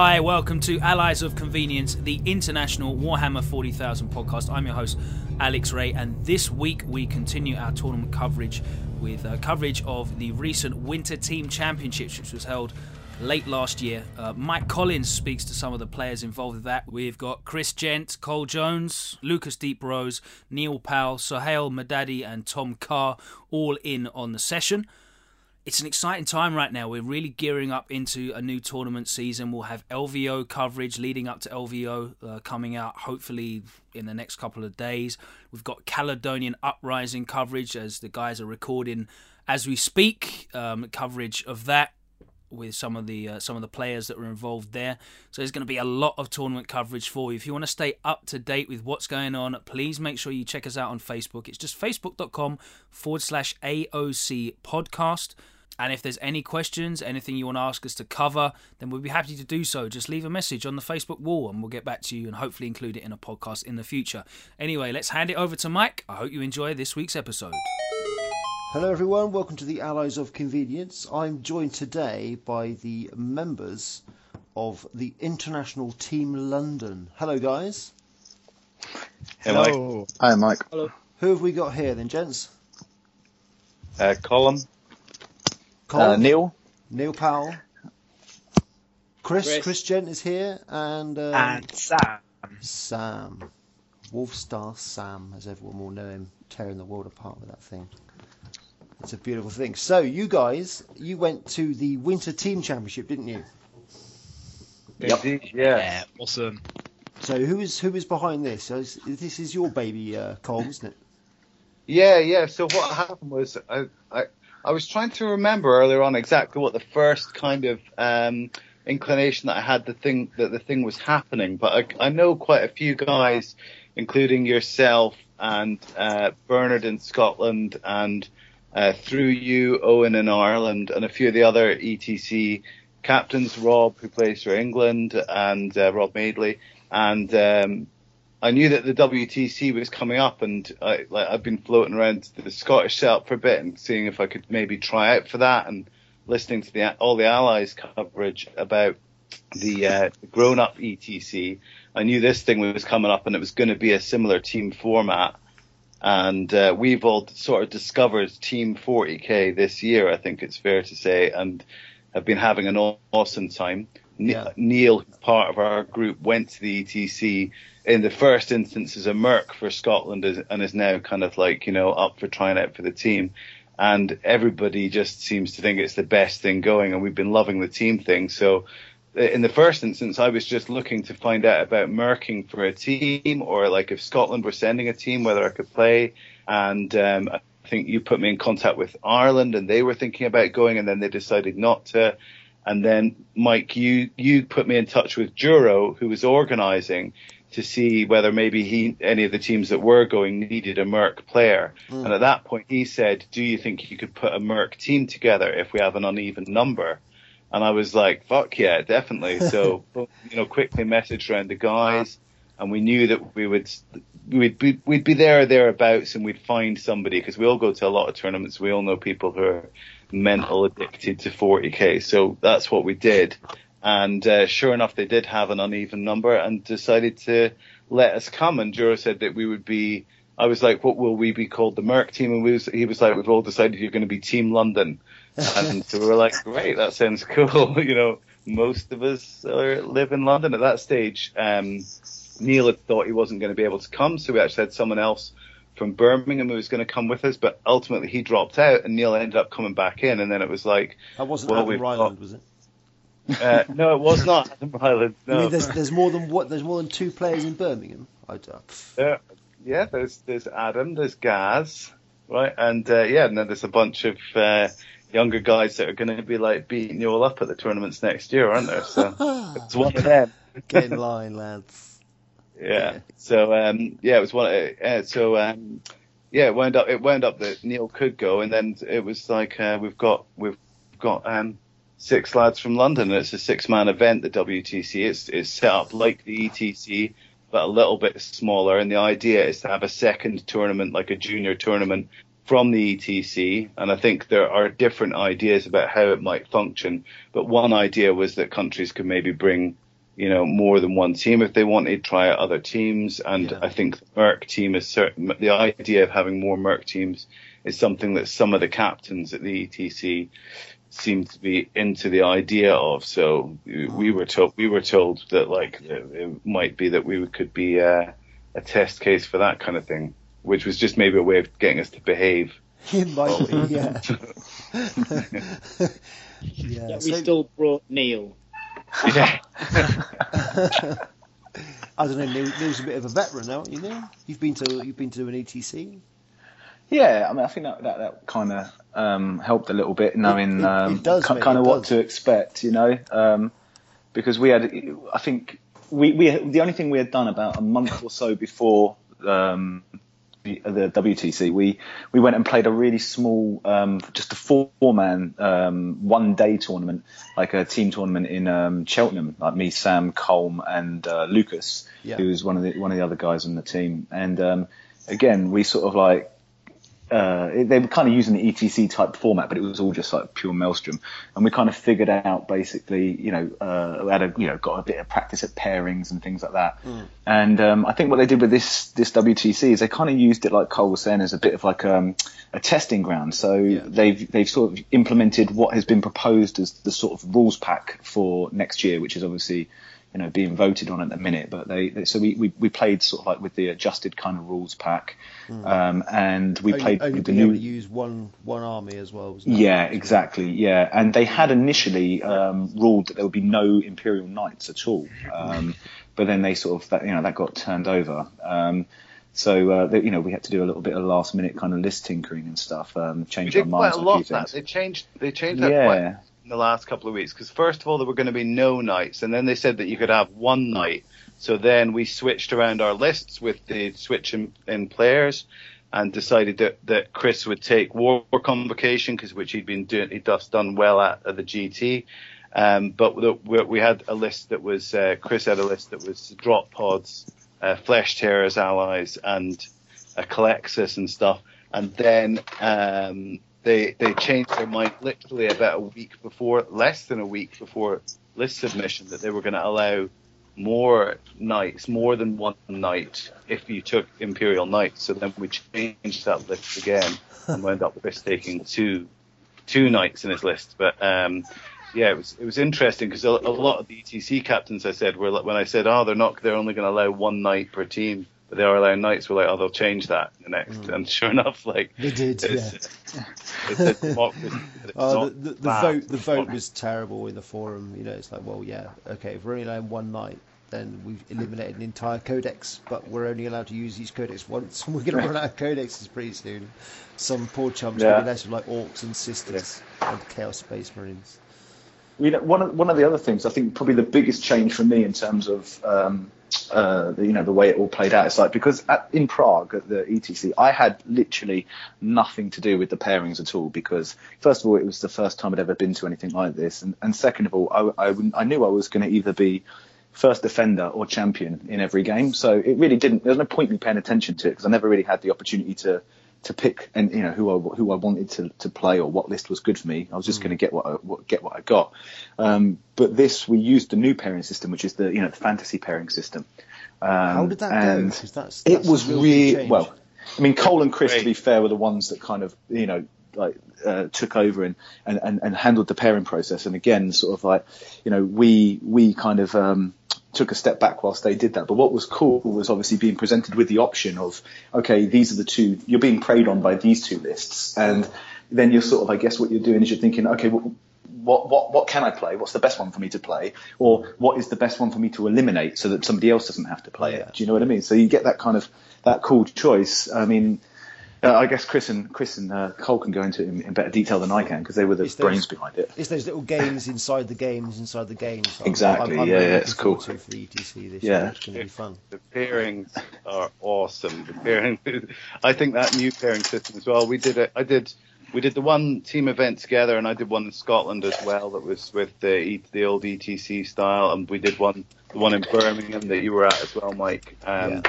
Hi, welcome to Allies of Convenience, the international Warhammer 40,000 podcast. I'm your host, Alex Ray, and this week we continue our tournament coverage with uh, coverage of the recent Winter Team Championships, which was held late last year. Uh, Mike Collins speaks to some of the players involved with that. We've got Chris Gent, Cole Jones, Lucas Deeprose, Neil Powell, Sohail Madadi, and Tom Carr all in on the session it's an exciting time right now. We're really gearing up into a new tournament season. We'll have LVO coverage leading up to LVO uh, coming out hopefully in the next couple of days. We've got Caledonian Uprising coverage as the guys are recording as we speak. Um, coverage of that with some of the uh, some of the players that were involved there. So there's going to be a lot of tournament coverage for you. If you want to stay up to date with what's going on, please make sure you check us out on Facebook. It's just facebook.com forward slash AOC podcast. And if there's any questions, anything you want to ask us to cover, then we'll be happy to do so. Just leave a message on the Facebook wall and we'll get back to you and hopefully include it in a podcast in the future. Anyway, let's hand it over to Mike. I hope you enjoy this week's episode. Hello, everyone. Welcome to the Allies of Convenience. I'm joined today by the members of the International Team London. Hello, guys. Hello. Hello. Hi, Mike. Hello. Who have we got here then, gents? Uh, Colin. Colin, uh, Neil. Neil Powell. Chris, Chris, Chris Gent is here, and um, and Sam. Sam, Wolfstar Sam, as everyone will know him, tearing the world apart with that thing. It's a beautiful thing. So you guys, you went to the Winter Team Championship, didn't you? Yep. yeah. yeah. Awesome. So who is who is behind this? So this is your baby, uh, Cole, isn't it? Yeah, yeah. So what happened was I, I I was trying to remember earlier on exactly what the first kind of um, inclination that I had the thing that the thing was happening, but I, I know quite a few guys, including yourself and uh, Bernard in Scotland and uh, through you, Owen in Ireland, and a few of the other ETC captains, Rob who plays for England and uh, Rob Madeley, and um, I knew that the WTC was coming up, and I, like I've been floating around the Scottish setup for a bit and seeing if I could maybe try out for that, and listening to the all the Allies coverage about the, uh, grown-up ETC. I knew this thing was coming up, and it was going to be a similar team format. And uh, we've all sort of discovered Team 40k this year, I think it's fair to say, and have been having an awesome time. Yeah. Neil, part of our group, went to the ETC in the first instance as a merc for Scotland and is now kind of like, you know, up for trying out for the team. And everybody just seems to think it's the best thing going. And we've been loving the team thing. So uh, in the first instance, I was just looking to find out about merking for a team or like if Scotland were sending a team, whether I could play. And, um, I think you put me in contact with Ireland and they were thinking about going and then they decided not to. And then Mike, you, you put me in touch with Juro, who was organizing to see whether maybe he, any of the teams that were going needed a Merc player. Mm. And at that point he said, do you think you could put a Merc team together if we have an uneven number? And I was like, fuck yeah, definitely. So, you know, quickly messaged around the guys and we knew that we would, we'd be, we'd be there or thereabouts and we'd find somebody because we all go to a lot of tournaments. We all know people who are mental addicted to 40k. So that's what we did. And uh, sure enough, they did have an uneven number and decided to let us come. And Juro said that we would be. I was like, "What will we be called? The Merc team?" And was, he was like, "We've all decided you're going to be Team London." and so we were like, "Great, that sounds cool." you know, most of us are, live in London at that stage. Um, Neil had thought he wasn't going to be able to come, so we actually had someone else from Birmingham who was going to come with us, but ultimately he dropped out, and Neil ended up coming back in, and then it was like, that wasn't well, Adam Ryland, was it? Uh, no, it was not Adam Ryland. No. Mean there's, there's more than what? There's more than two players in Birmingham. I uh, yeah, there's there's Adam, there's Gaz, right, and uh, yeah, and then there's a bunch of uh, younger guys that are going to be like beating you all up at the tournaments next year, aren't there? So it's one of them. Get in line, lads. Yeah. So um, yeah, it was one. Uh, so um, yeah, it wound up. It wound up that Neil could go, and then it was like uh, we've got we've got um, six lads from London. And it's a six man event, the WTC. It's, it's set up like the ETC, but a little bit smaller. And the idea is to have a second tournament, like a junior tournament from the ETC, and I think there are different ideas about how it might function. But one idea was that countries could maybe bring, you know, more than one team if they wanted, try out other teams. And Yeah. I think the Merc team is certain. The idea of having more Merc teams is something that some of the captains at the ETC seem to be into the idea of. So we were told we were told that like it, it might be that we could be uh, a test case for that kind of thing, which was just maybe a way of getting us to behave. It might be, yeah. yeah. Yeah, we so- still brought Neil. Yeah. I don't know. Neil, Neil's a bit of a veteran now, aren't you Neil? You've been to you've been to an ETC. Yeah, I mean, I think that that, that kind of um, helped a little bit, knowing it- it um, does, ki- mate, kind of what does. to expect, you know, um, because we had, I think, we, we the only thing we had done about a month or so before um, the, the WTC, we we went and played a really small, um, just a four man um, one day tournament, like a team tournament in um, Cheltenham, like me, Sam, Colm, and uh, Lucas, Yeah. who was one of the one of the other guys on the team, and um, again, we sort of like uh, they were kind of using the ETC type format, but it was all just like pure maelstrom. And we kind of figured out basically, you know, uh, we had a, you know, got a bit of practice at pairings and things like that. And um, I think what they did with this this WTC is they kind of used it, like Cole was saying, as a bit of like um, a testing ground. So they've they've sort of implemented what has been proposed as the sort of rules pack for next year, which is obviously you know being voted on at the minute. But they, they so we, we we played sort of like with the adjusted kind of rules pack, um, and we only, played only with the being able new. to use one one army as well. Wasn't it? Yeah, exactly. Yeah, and they had initially um, ruled that there would be no Imperial Knights at all, um, but then they sort of that you know that got turned over. Um, so uh, they, you know we had to do a little bit of last minute kind of list tinkering and stuff, um, change our did quite minds a lot of that. They changed. They changed that quite Yeah, in the last couple of weeks because first of all there were going to be no knights, and then they said that you could have one knight. So then we switched around our lists with the switch in, in players, and decided that, that Chris would take War Convocation because which he'd been doing, he'd just done well at, at the GT. Um, but the, we, had a list that was uh, Chris had a list that was drop pods, uh, flesh tearers, allies, and a Culexus and stuff. And then um, they they changed their mind literally about a week before, less than a week before list submission, that they were going to allow more knights, more than one knight, if you took Imperial Knights. So then we changed that list again and wound up with taking two two knights in his list. But um, yeah, it was it was interesting because a, a lot of the ETC captains I said were when I said, oh, they're not, they're only going to allow one knight per team, but they are allowing knights. We're like, oh, they'll change that the next. And sure enough, like They did, it's, it's a democracy. It's Oh, the, the, the vote the vote was terrible in the forum. You know, it's like, well, yeah, okay, if we're only allowed one knight, then we've eliminated an entire codex, but we're only allowed to use each codex once, and we're going to run out of codexes pretty soon. Some poor chumps Yeah. going to be left with like orcs and sisters and chaos space marines. You know, one of one of the other things I think probably the biggest change for me in terms of um, uh, the, you know the way it all played out. Is like because at, in Prague at the ETC I had literally nothing to do with the pairings at all because first of all it was the first time I'd ever been to anything like this. And, and second of all I, I, I knew I was going to either be first defender or champion in every game. So it really didn't there was no point in me paying attention to it because I never really had the opportunity to to pick and you know who I who I wanted to, to play or what list was good for me. I was just going to get what, I, what get what I got. Um, but this we used the new pairing system, which is the you know the fantasy pairing system. Um, How did that go? and 'Cause that's- it was really change. well. I mean, Cole and Chris, to be fair, were the ones that kind of you know like uh, took over and, and, and, and handled the pairing process. And again, sort of like you know we we kind of um, took a step back whilst they did that. But what was cool was obviously being presented with the option of okay, these are the two you're being preyed on by these two lists, and then you're sort of I guess what you're doing is you're thinking okay. Well, what, what what can I play? What's the best one for me to play? Or what is the best one for me to eliminate so that somebody else doesn't have to play it? Do you know what I mean? So you get that kind of that cool choice. I mean, uh, I guess Chris and Chris and uh, Cole can go into it in, in better detail than I can because they were the It's those- brains behind it. It's those little games inside the games inside the games. that Exactly, I'm, I'm yeah, really yeah, it's cool. to for the ETC this Yeah. year. It's going to be fun. The pairings are awesome. The pairing, I think that new pairing system as well. We did it. I did. We did the one team event together, and I did one in Scotland as well. That was with the E- the old ETC style, and we did one the one in Birmingham that you were at as well, Mike. Um, Yeah.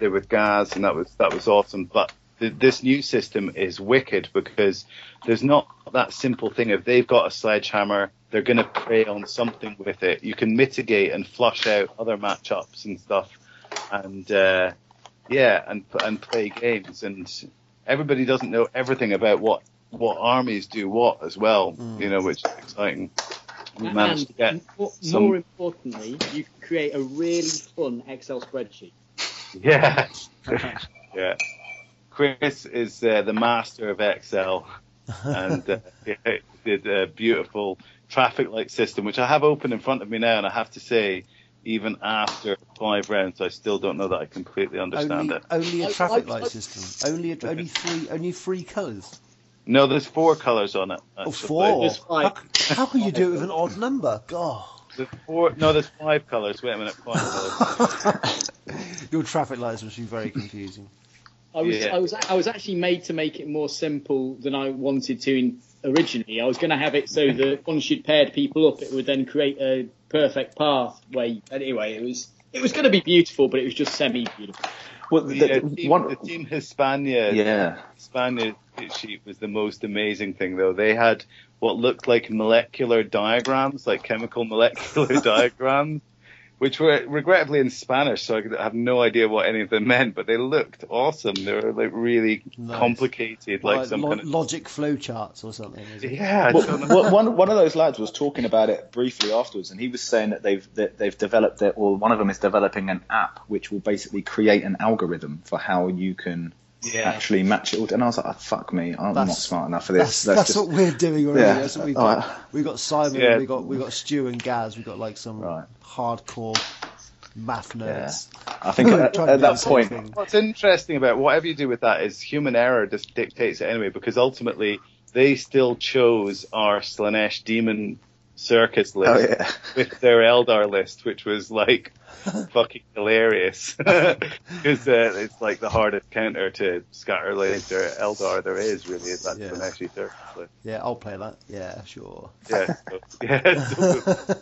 Did with Gaz, and that was that was awesome. But th- this new system is wicked because there's not that simple thing. If they've got a sledgehammer, they're going to prey on something with it. You can mitigate and flush out other matchups and stuff, and uh, yeah, and and play games. And everybody doesn't know everything about what what armies do what as well. You know, which is exciting. We managed to get and more, some- more importantly, you can create a really fun Excel spreadsheet. Yeah. yeah. Chris is uh, the master of Excel and uh, yeah, did a beautiful traffic light system, which I have open in front of me now. And I have to say, even after five rounds, I still don't know that I completely understand Only, it. only a traffic light system. Only a, only three only three colours. No, there's four colors on it. Oh, actually. four. How, how can you do it with an odd number? God. There's four. No, there's five colors. Wait a minute. Five colors. Your traffic lights must be very confusing. I was Yeah. I was I was actually made to make it more simple than I wanted to in, originally. I was going to have it so that once you'd paired people up, it would then create a perfect path. Where anyway, it was it was going to be beautiful, but it was just semi beautiful. Well, the, The, the- team, one, the team Hispania yeah. Hispania sheet was the most amazing thing though. They had what looked like molecular diagrams, like chemical molecular diagrams, which were regrettably in Spanish, so I have no idea what any of them meant, but they looked awesome. They were like really Nice. complicated, like Like some lo- kind of logic flow charts or something. Is it? yeah. I Well, well, one one of those lads was talking about it briefly afterwards, and he was saying that they've that they've developed it, or one of them is developing an app which will basically create an algorithm for how you can Yeah. actually match it all. And I was like, oh, "Fuck me, I'm not smart enough for That's, this." that's, just what we're doing already. Yeah. That's what we've Alright. got. We got Simon. Yeah. We got we got Stu and Gaz. we've got like some Right. hardcore math nerds. I think at, at that point, thing. What's interesting about whatever you do with that is human error just dictates it anyway, because ultimately they still chose our Slaanesh demon circus list oh yeah, with their Eldar list, which was like fucking hilarious because uh, it's like the hardest counter to scatter laser Eldar there is really is that Yeah. Slaaneshi circus list. Yeah, I'll play that. Yeah, sure. Yeah, so, yeah. So,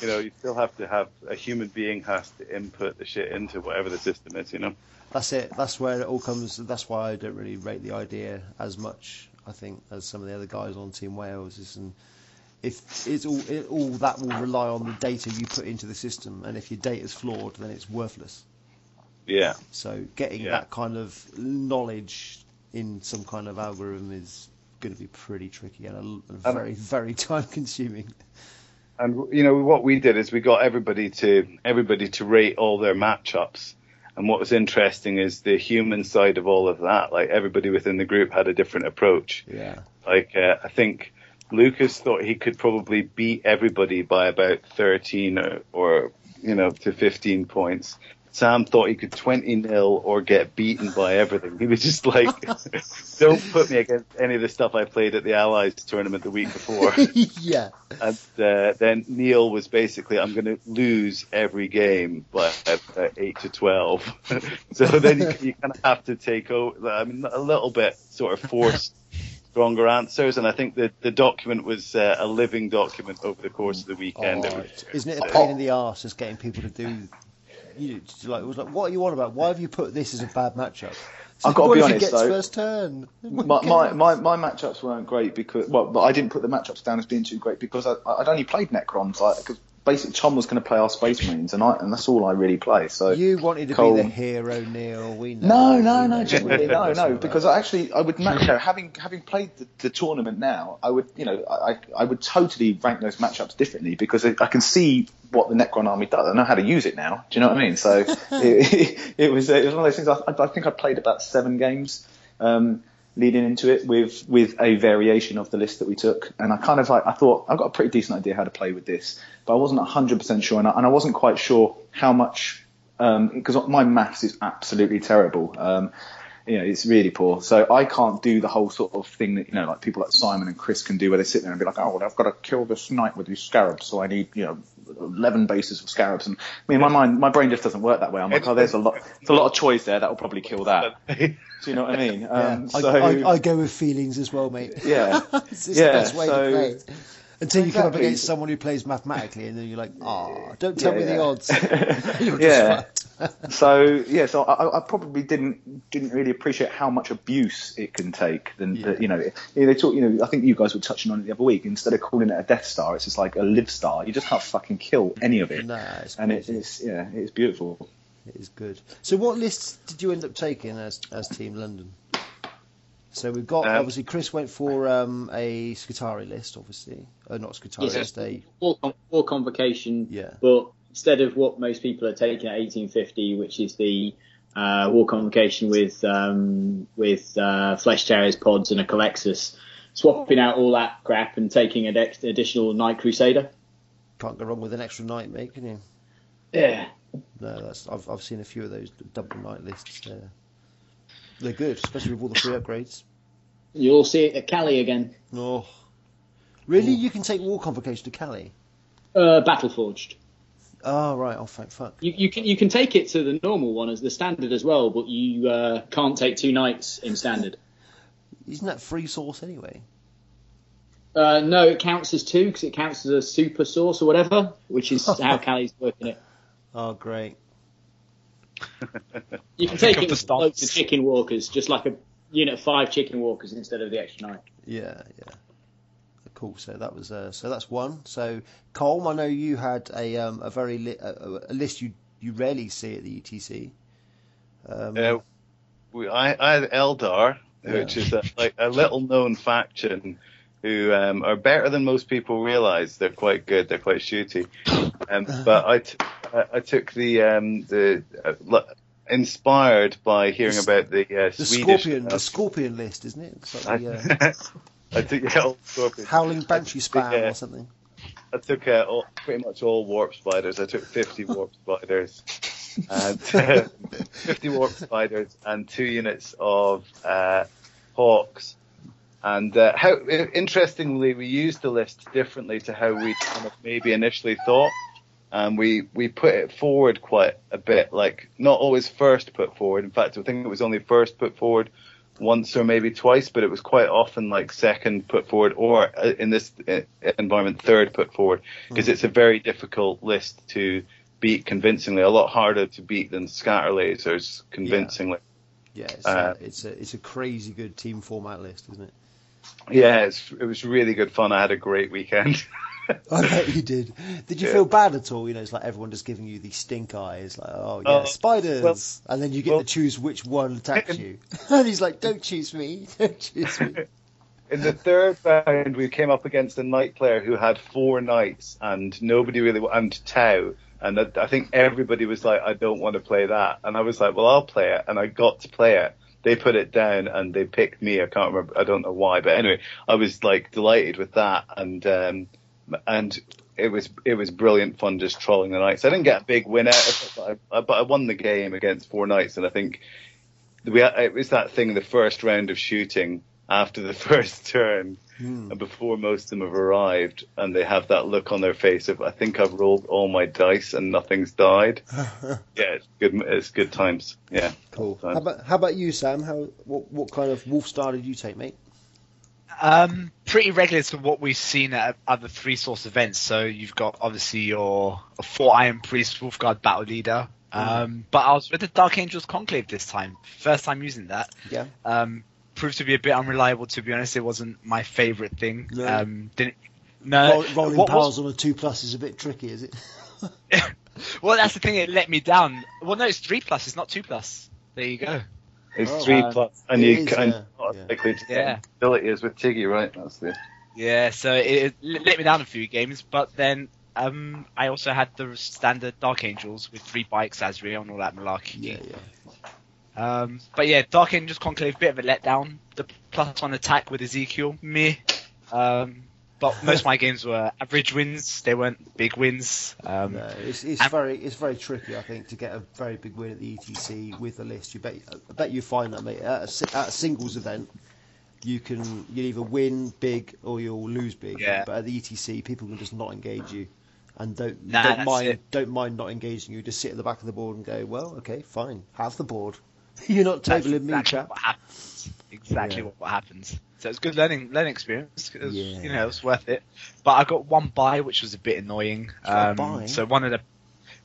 you know, you still have to have a human being has to input the shit into whatever the system is. You know. That's it. That's where it all comes. That's why I don't really rate the idea as much. I think as some of the other guys on Team Wales is, and if it's all it, all that will rely on the data you put into the system, and if your data is flawed, then it's worthless. Yeah. So getting Yeah. that kind of knowledge in some kind of algorithm is going to be pretty tricky and, a, Um, very very time consuming. And you know what we did is we got everybody to everybody to rate all their matchups. And what was interesting is the human side of all of that. Like everybody within the group had a different approach. Yeah. Like uh, I think Lucas thought he could probably beat everybody by about 13 or, or you know to 15 points. Sam thought he could 20 nil or get beaten by everything. He was just like, "Don't put me against any of the stuff I played at the Allies tournament the week before." yeah. And uh, then Neil was basically, I'm going to lose every game by uh, 8 to 12. so then you, you kind of have to take over, I mean, a little bit sort of force stronger answers. And I think that the document was uh, a living document over the course of the weekend. It Oh, was- isn't it a pain in the arse just getting people to do? You just like it was like, what are you on about? Why have you put this as a bad matchup? So I've got to be honest, gets though. first turn. my, my, my, my matchups weren't great because well, but I didn't put the matchups down as being too great because I, I'd only played Necrons. Like, because basically Tom was going to play our Space Marines, and I and that's all I really play. So you wanted to Cole- be the hero, Neil. We know. No, we no, know. no, genuinely, no, no. Because. I actually, I would, you know, having having played the, the tournament now, I would, you know, I I would totally rank those matchups differently because I, I can see what the Necron army does. I know how to use it now. Do you know what I mean? So it, it was it was one of those things. I, I think I played about seven games. Um, leading into it with with a variation of the list that we took and I kind of like I thought I've got a pretty decent idea how to play with this but I wasn't 100% sure and I, and I wasn't quite sure how much because my maths is absolutely terrible. Um, you know, it's really poor. So I can't do the whole sort of thing that you know, like people like Simon and Chris can do, where they sit there and be like, "Oh, well, I've got to kill this knight with these scarabs, so I need you know, eleven bases of scarabs." And I mean, my mind, my brain just doesn't work that way. I'm like, "Oh, there's a lot, there's a lot of choice there. That will probably kill that." Do you know what I mean? Um, I, so I, I go with feelings as well, mate. yeah, it's just Yeah, the best way so- to play. Until you come up against someone who plays mathematically, and then you're like, "Ah, don't tell me the odds." You're just yeah. fucked. so yeah, so I, I probably didn't didn't really appreciate how much abuse it can take. Than Yeah. you know, they talk. You know, I think you guys were touching on it the other week. Instead of calling it a Death Star, it's just like a Live Star. You just can't fucking kill any of it. Nah, it's and it, it's yeah, it's beautiful. It is good. So, what lists did you end up taking as as Team London? So we've got Um, obviously Chris went for um, a Skitarii list, obviously, uh, not Skitarii, Yes. just a War, con- convocation, yeah, but instead of what most people are taking at 1850, which is the uh, war convocation with um, with uh, flesh tearers, pods, and a Culexus, swapping out all that crap and taking an ex- additional Knight Crusader. can't go wrong with an extra knight, mate, can you? Yeah. No, that's I've I've seen a few of those double knight lists. They're, they're good, especially with all the free upgrades. You'll see it at Cali again. Oh, really? You can take War Convocation to Cali? Uh, Battleforged. Oh right. Oh thank fuck. You, you can you can take it to the normal one as the standard as well, but you uh, can't take two knights in standard. Isn't that free source anyway? Uh, no, it counts as two because it counts as a super source or whatever, which is how Cali's working it. Oh great. You can take of it the with loads of chicken walkers, just like a unit of five chicken walkers instead of the extra nine. Yeah, yeah. Cool. So that was uh, so that's one. So Colm, I know you had a um, a very li- a, a list you you rarely see at the ETC. Um, Uh, we, I, I had Eldar, which is a, like a little known faction who um, are better than most people realize. They're quite good. They're quite shooty. Um, but I, t- I, I took the um, the uh, inspired by hearing The- about the uh, the Swedish. scorpion, uh, the scorpion list, isn't it? It's like the uh, I took yeah, old scorpion. howling banshee spam or something. I took uh, all, pretty much all warp spiders. I took 50 warp spiders, and uh, 50 warp spiders, and two units of uh, hawks. And uh, how interestingly, we used the list differently to how we kind of maybe initially thought. And we, we put it forward quite a bit, like not always first put forward. In fact, I think it was only first put forward once or maybe twice, but it was quite often like second put forward or uh, in this uh, environment third put forward because it's a very difficult list to beat convincingly, a lot harder to beat than scatter lasers convincingly. Yeah, it's, Uh, a, it's a it's a crazy good team format list, isn't it? Yeah, it's, it was really good fun. I had a great weekend. I bet you did. Did you Yeah. feel bad at all? You know, it's like everyone just giving you these stink eyes, like, oh yeah, Uh, spiders, well- and then you get well- to choose which one attacks you. and he's like, don't choose me, don't choose me. in the third round, we came up against a knight player who had four knights and nobody really and Tau. And I I think everybody was like, I don't want to play that. And I was like, well, I'll play it. And I got to play it. They put it down and they picked me. I can't remember. I don't know why. But anyway, I was like delighted with that. And, um, and it was, it was brilliant fun just trolling the knights. I didn't get a big win out of it, but I, but I won the game against four knights. And I think we, it was that thing, the first round of shooting after the first turn Hmm. and before most of them have arrived and they have that look on their face of I think I've rolled all my dice and nothing's died. yeah, it's good. It's good times. Yeah, Cool. Fine. How about how about you, Sam? How what what kind of wolf star did you take, mate? Um, pretty regular to what we've seen at other three source events. So you've got obviously your four Iron Priest Wolfguard battle leader. Um, but I was with the Dark Angels Conclave this time. First time using that. Yeah. Um, proved to be a bit unreliable to be honest. It wasn't my favourite thing. No. Um, didn't. No. Roll, rolling what powers was- on a two plus is a bit tricky, is it? well, that's the thing. It let me down. Well, no, it's three plus. It's not two plus. There you go. It's Oh, three um, plus, and you is, can yeah, not yeah. likely to Yeah. get ability is with Tiggy, right? That's the Yeah, so it, it let me down a few games, but then um, I also had the standard Dark Angels with three bikes, Azrael, and all that malarkey. yeah, yeah. Um, but yeah, Dark Angels Conclave, bit of a letdown. The plus one attack with Ezekiel, meh. Um, but most of my games were average wins. They weren't big wins. Um, No, it's, it's and- very it's very tricky, I think, to get a very big win at the ETC with the list. You bet I bet you find that, mate. At a, at a singles event, you can you either win big or you'll lose big. Yeah. But at the ETC, people can just not engage you, and don't Nah, don't mind it. don't mind not engaging you. Just sit at the back of the board and go, well, okay, fine, have the board. You're not that's tabling me, chap. Exactly Yeah. what, happens. So it's good learning learning experience. It was, Yeah. You know, it's worth it. But I got one buy, which was a bit annoying. Um, so one of the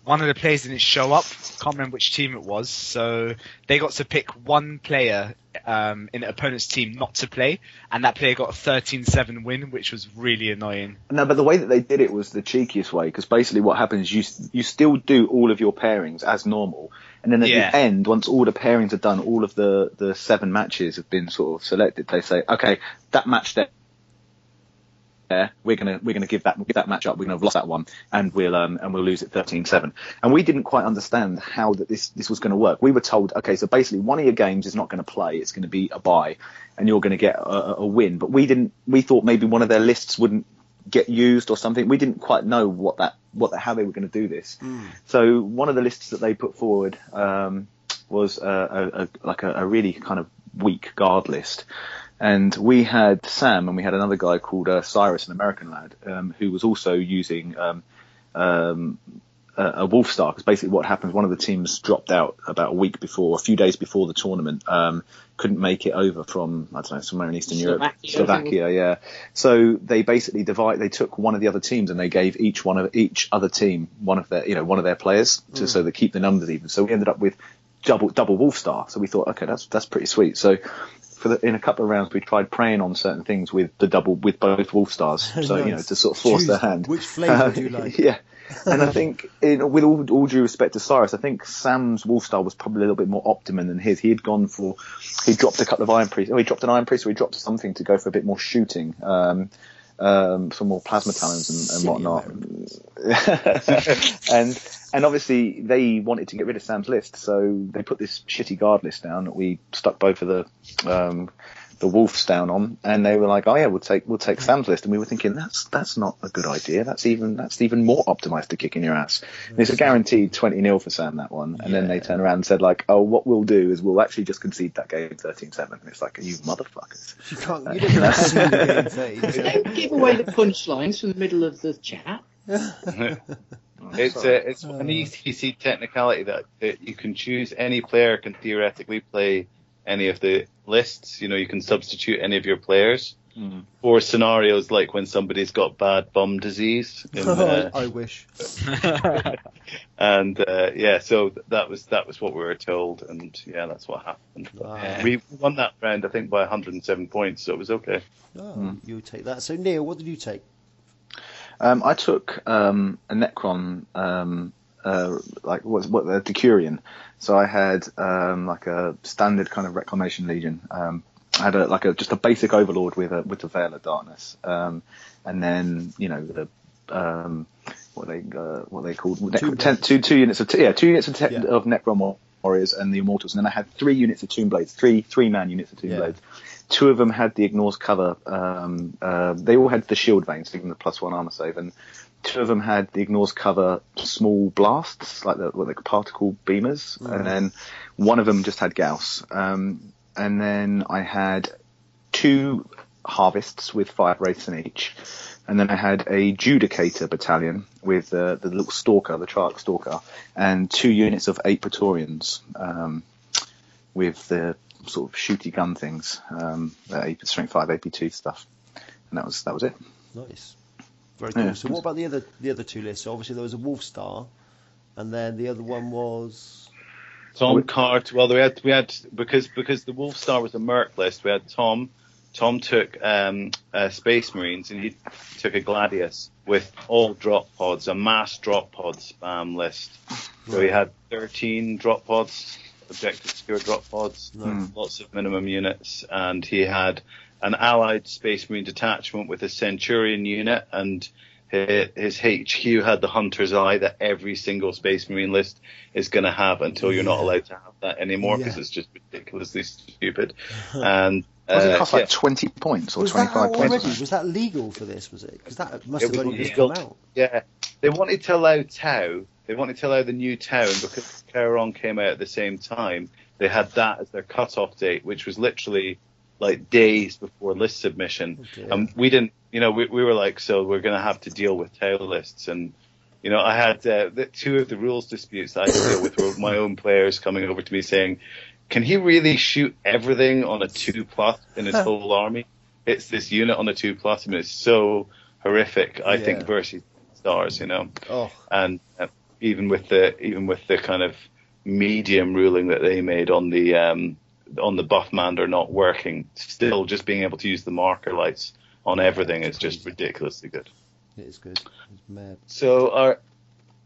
one of the players didn't show up. Can't remember which team it was. So they got to pick one player um, in the opponent's team not to play, and that player got a 13-7 win, which was really annoying. No, but the way that they did it was the cheekiest way because basically what happens you you still do all of your pairings as normal, and then at Yeah. the end, once all the pairings are done, all of the the seven matches have been sort of selected. They say, okay, that match there. There, we're gonna we're gonna give that give that match up. We're gonna have lost that one, and we'll um and we'll lose it 13-7. And we didn't quite understand how that this this was going to work. We were told, okay, so basically one of your games is not going to play. It's going to be a bye, and you're going to get a, a win. But we didn't. We thought maybe one of their lists wouldn't get used or something. We didn't quite know what that what the, how they were going to do this. So one of the lists that they put forward um, was a, a, a, like a, a really kind of weak guard list. And we had Sam and we had another guy called uh, Cyrus, an American lad, um, who was also using um, um, a, a Wolf Star. Because basically, what happened, one of the teams dropped out about a week before, a few days before the tournament, um, couldn't make it over from I don't know somewhere in Eastern Europe, Slovakia, think. Slovakia, yeah. So they basically divide. They took one of the other teams and they gave each one of each other team one of their you know one of their players to so they keep the numbers even. So we ended up with double double Wolf Star. So we thought, okay, that's that's pretty sweet. So for the, in a couple of rounds, we tried preying on certain things with the double with both Wolf Stars. So you know to sort of force Choose their hand. which flavour do you like? yeah. And I think, in, with all, all due respect to Cyrus, I think Sam's wolf Wolfstar was probably a little bit more optimum than his. He had gone for, he dropped a couple of Iron Priests, oh, he dropped an Iron Priest, or he dropped something to go for a bit more shooting, um, um, some more plasma talons and, and whatnot. and and obviously they wanted to get rid of Sam's list, so they put this shitty guard list down that we stuck both of the um, the wolves down on, and they were like, "Oh yeah, we'll take we'll take Sam's list," and we were thinking that's that's not a good idea. That's even that's even more optimized to kicking your ass. And it's a guaranteed twenty 0 for Sam that one, and then they turn around and said like, "Oh, what we'll do is we'll actually just concede that game 13-7. And it's like, "You motherfuckers!" You can't. You uh, don't assume the game thirty. Don't give away the punchlines from the middle of the chat. It's a, it's an uh. ETC technicality that, that you can choose any player can theoretically play any of the lists. You know, you can substitute any of your players for scenarios like when somebody's got bad bum disease. In, uh, I wish. and uh, yeah, so that was that was what we were told, and yeah, that's what happened. Wow. We won that round, I think, by 107 points, so it was okay. Oh, You take that. So Neil, what did you take? Um, I took um, a Necron, um, uh, like what's what the Decurion. So I had um, like a standard kind of Reclamation Legion. Um, I had a, like a just a basic Overlord with a with a Veil of Darkness, um, and then you know the um, what they uh, what they called Two Necron, ten, two two units of yeah two units of, te- Yeah. of Necron Warriors and the Immortals, and then I had three units of Tomb Blades, three three man units of Tomb Yeah. Blades. Two of them had the ignores cover. Um, uh, they all had the shield vanes, giving the plus one armor save, and two of them had the ignores cover small blasts, like the, they particle beamers, and then one of them just had Gauss. Um, and then I had two harvests with five wraiths in each, and then I had a judicator battalion with uh, the little stalker, the Triarch stalker, and two units of eight Praetorians um, with the sort of shooty gun things, um, the AP, strength five AP2 stuff, and that was that was it. Nice. Very cool. Yeah. So what about the other the other two lists? So obviously there was a Wolf Star, and then the other one was Tom Carr. Well, we had we had because because the Wolf Star was a Merc list. We had Tom. Tom took um, uh, Space Marines and he took a Gladius with all drop pods, a mass drop pod spam list. So he had 13 drop pods, objective secure drop pods, lots of minimum units, and he had an allied Space Marine detachment with a Centurion unit and his, his HQ had the Hunter's Eye that every single Space Marine list is going to have until you're not allowed to have that anymore because Yeah. it's just ridiculously stupid. And Does it uh, cost yeah. like twenty points or was twenty that points? already? Was that legal for this? Was it? Because that must It have was only just legal. come out. Yeah, they wanted to allow Tau. They wanted to allow the new Tau, and because Charon came out at the same time, they had that as their cut-off date, which was literally like days before list submission. Okay. And we didn't, you know, we, we were like, so we're going to have to deal with Tau lists, and you know, I had uh, the, two of the rules disputes that I had to deal with were my own players coming over to me saying, "Can he really shoot everything on a two plus in his whole army? It's this unit on a two plus. I it's so horrific. I Yeah. think versus stars, you know." Oh, and uh, even with the even with the kind of medium ruling that they made on the um, on the Buffmander not working, still just being able to use the marker lights on everything is just ridiculously good. It is good. It's mad. So our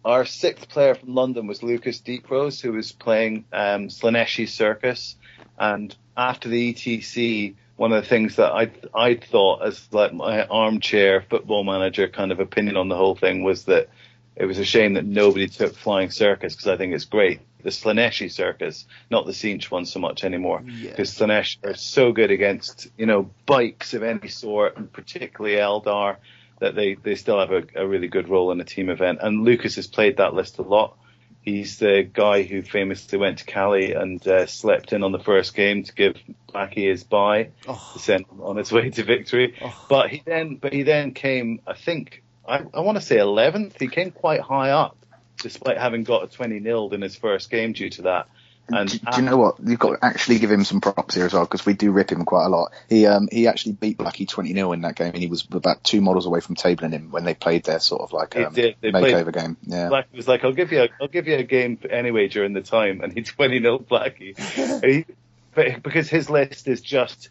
our sixth player from London was Lucas Deeprose, who was playing um, Slaaneshi Circus, and after the ETC, one of the things that I I thought as like my armchair football manager kind of opinion on the whole thing was that it was a shame that nobody took Flying Circus because I think it's great. The Slaaneshi Circus, not the Tzeentch one so much anymore, Yeah. because Slaanesh are so good against you know bikes of any sort, and particularly Eldar, that they they still have a, a really good role in a team event. And Lucas has played that list a lot. He's the guy who famously went to Cali and uh, slept in on the first game to give Blackie his bye Oh, to send him on his way to victory. Oh. But he then, but he then came, I think, I, I want to say 11th. He came quite high up, despite having got a 20 nilled in his first game due to that. And do, do you know what? You've got to actually give him some props here as well because we do rip him quite a lot. He um he actually beat Blackie 20 0 in that game and he was about two models away from tabling him when they played their sort of like um. They played- makeover game. Yeah. Blackie was like, "I'll give you, a, I'll give you a game anyway during the time," and he 20 0 Blackie. He, because his list is just,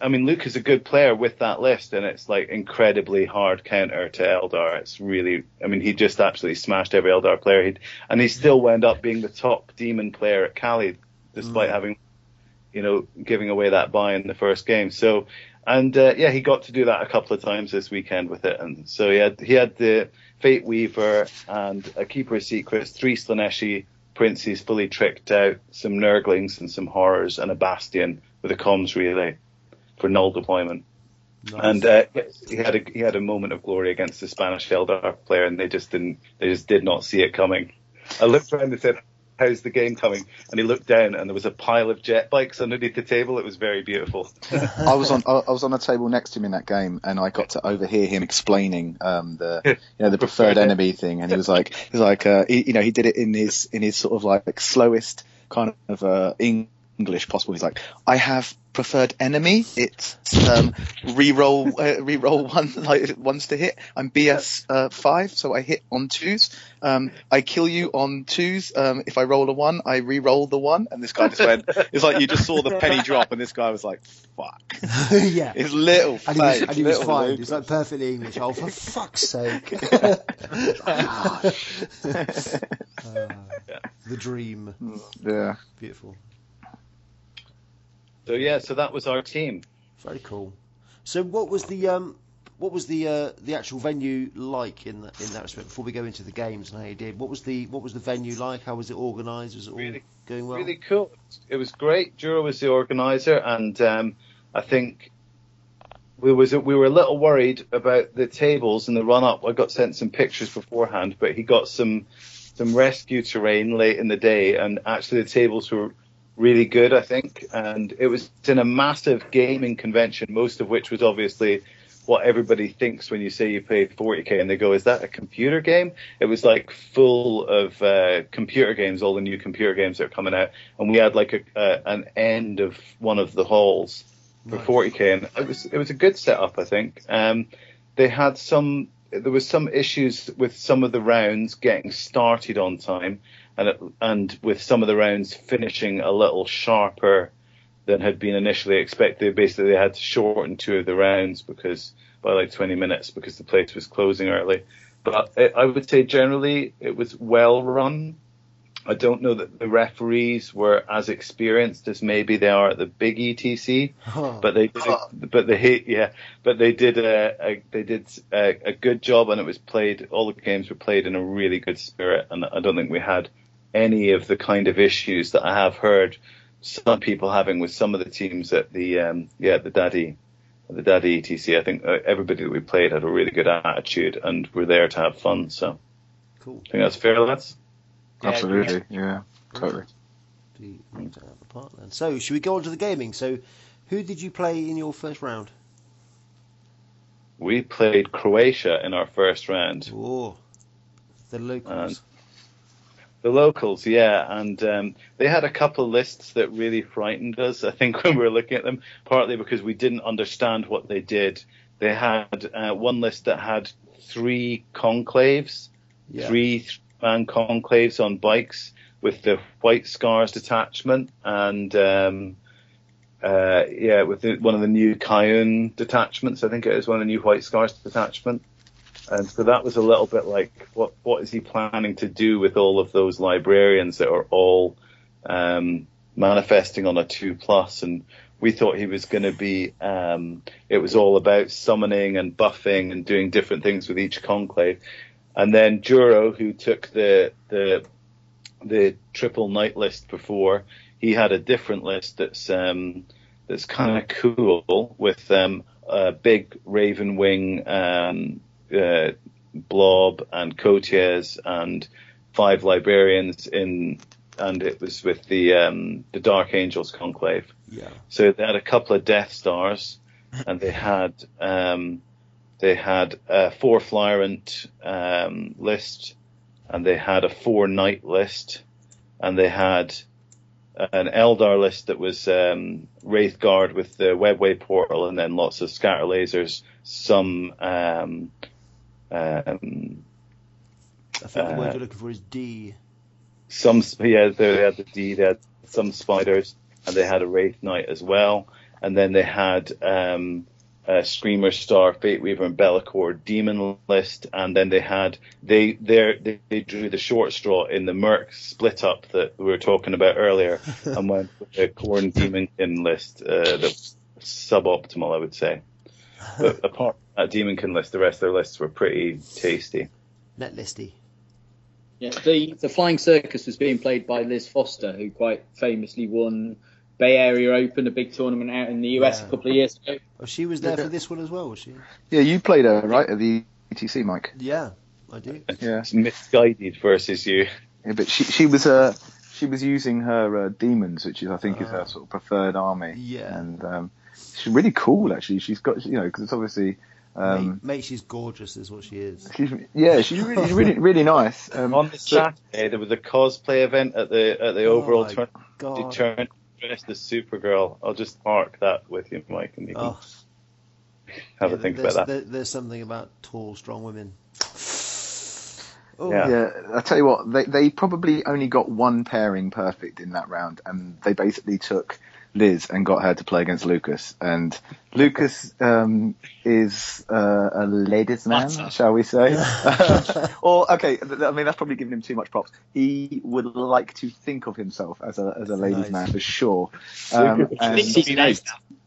I mean, Luke is a good player with that list, and it's like incredibly hard counter to Eldar. It's really, I mean, he just absolutely smashed every Eldar player, He'd, and he still wound up being the top demon player at Cali, despite Mm. having, you know, giving away that buy in the first game. So. And uh, yeah, he got to do that a couple of times this weekend with it, and so he had he had the Fate Weaver and a Keeper of Secrets, three Slaaneshi princes fully tricked out, some Nurglings and some horrors, and a Bastion with a comms relay for null deployment. nice. And uh, he had a he had a moment of glory against the Spanish Eldar player, and they just didn't they just did not see it coming. I looked around and said, "How's the game coming?" And he looked down, and there was a pile of jet bikes underneath the table. It was very beautiful. I was on I I was on a table next to him in that game, and I got to overhear him explaining um, the you know the preferred enemy thing, and he was like he's like uh, he, you know he did it in his in his sort of like slowest kind of uh, English possible. He's like, I have preferred enemy. It's um, re-roll uh, re-roll one like ones to hit. I'm BS uh, five, so I hit on twos. Um, I kill you on twos. Um, if I roll a one, I re-roll the one. And this guy just went. It's like you just saw the penny drop, and this guy was like, "Fuck." yeah. His little And he was, face, and he was fine. Luke. He was like perfectly English. Oh, for fuck's sake. Ah, the dream. yeah. Beautiful. So yeah, so that was our team. Very cool. So, what was the um, what was the uh, the actual venue like in the, in that respect? Before we go into the games and how you did, what was the what was the venue like? How was it organised? Was it all Really- going well? Really cool. It was great. Jura was the organizer, and um, I think we was we were a little worried about the tables in the run up. I got sent some pictures beforehand, but he got some some rescue terrain late in the day, and actually the tables were really good. I think, and it was in a massive gaming convention, most of which was obviously what everybody thinks when you say you paid 40k and they go, is that a computer game? It was like full of uh, computer games, all the new computer games that are coming out. And we had like a, uh, an end of one of the halls for Nice. 40k and it was, it was a good setup, I think. Um, they had some, there was some issues with some of the rounds getting started on time and, it, and with some of the rounds finishing a little sharper than had been initially expected. Basically, they had to shorten two of the rounds because by like 20 minutes because the place was closing early. But it, I would say generally it was well run. I don't know that the referees were as experienced as maybe they are at the big ETC, but they did, a, but they yeah, but they did a, a they did a, a good job and it was played. All the games were played in a really good spirit, and I don't think we had any of the kind of issues that I have heard some people having with some of the teams at the um, yeah the daddy the daddy ETC. I think uh, everybody that we played had a really good attitude and were there to have fun. So Cool. I think that's fair, lads. Absolutely. Yeah. Totally. The knocked it out of the park then. So, should we go on to the gaming? So, who did you play in your first round? We played Croatia in our first round. Oh, the locals. The locals, yeah, and um, they had a couple of lists that really frightened us. I think when we were looking at them, partly because we didn't understand what they did. They had uh, one list that had three conclaves, yeah. three man conclaves on bikes with the White Scars detachment and um, uh, yeah, with the, one of the new Cayenne detachments. I think it is one of the new White Scars detachment. And so that was a little bit like, what what is he planning to do with all of those librarians that are all um, manifesting on a two plus? And we thought he was going to be, um, it was all about summoning and buffing and doing different things with each conclave. And then Juro, who took the the the triple knight list before, he had a different list that's um, that's kind of cool with um, a big Raven Wing um, uh, blob and courtiers and five librarians in, and it was with the um, the Dark Angels conclave. Yeah. So they had a couple of Death Stars, and they had um, they had a four Flyrant um, list, and they had a four Knight list, and they had an Eldar list that was um, Wraith Guard with the Webway portal, and then lots of scatter lasers, some um, um, I think the word Uh, you're looking for is D. some yeah they had the D, they had some spiders, and they had a Wraith Knight as well, and then they had um, a Screamer Star, Fate Weaver, and Be'lakor Demon list, and then they had they they, they drew the short straw in the Merc split up that we were talking about earlier, and went with the Khorne Demonkin list uh, that was suboptimal, I would say. But apart from that Demonkin list, the rest of their lists were pretty tasty. Net listy. Yeah, the the Flying Circus was being played by Liz Foster, who quite famously won Bay Area Open, a big tournament out in the US Yeah. a couple of years ago. Oh, she was there for this one as well, was she? Yeah, you played her right at the ETC, Mike. Yeah, I do. Yeah, misguided versus you. yeah but she she was uh, she was using her uh, demons, which is I think is Ah. her sort of preferred army. Yeah. and um, she's really cool actually. She's got you know because it's obviously. Um, mate, mate, she's gorgeous, is what she is. She's, yeah, she's really, really, really nice. Um, On the so- Saturday, there was a cosplay event at the at the Oh overall my tournament. God. She turned dressed as Supergirl. I'll just park that with you, Mike, and you can Oh, have yeah, a think about that. there- there's something about tall, strong women. Oh, Yeah. Yeah, I tell you what, they they probably only got one pairing perfect in that round, and they basically took Liz and got her to play against Lucas. And Lucas um, is uh, a ladies' man, shall we say? or okay, th- I mean that's probably giving him too much props. He would like to think of himself as a as a ladies' Nice. man for sure. Um, and, he's an ace.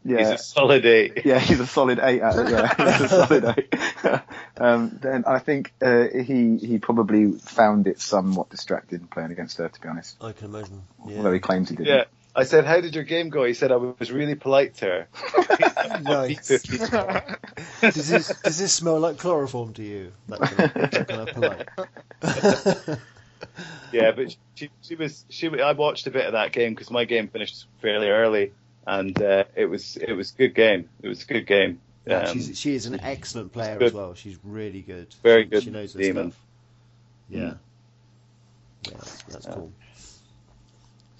He's yeah, a solid eight. yeah, he's a solid eight. Out of, yeah, he's a solid eight. um, then I think uh, he he probably found it somewhat distracting playing against her, to be honest. I can imagine. Although he claims he didn't. Yeah. I said, "How did your game go?" He said, "I was really polite to her." Nice. does this does this smell like chloroform to you? That kind of, that kind of polite. yeah, but she she was she. I watched a bit of that game because my game finished fairly early, and uh, it was it was good game. It was a good game. Yeah, Um, she's, she is an excellent player as well. She's really good. Very She- good She knows her demon. stuff. Yeah. Yeah, that's, that's cool.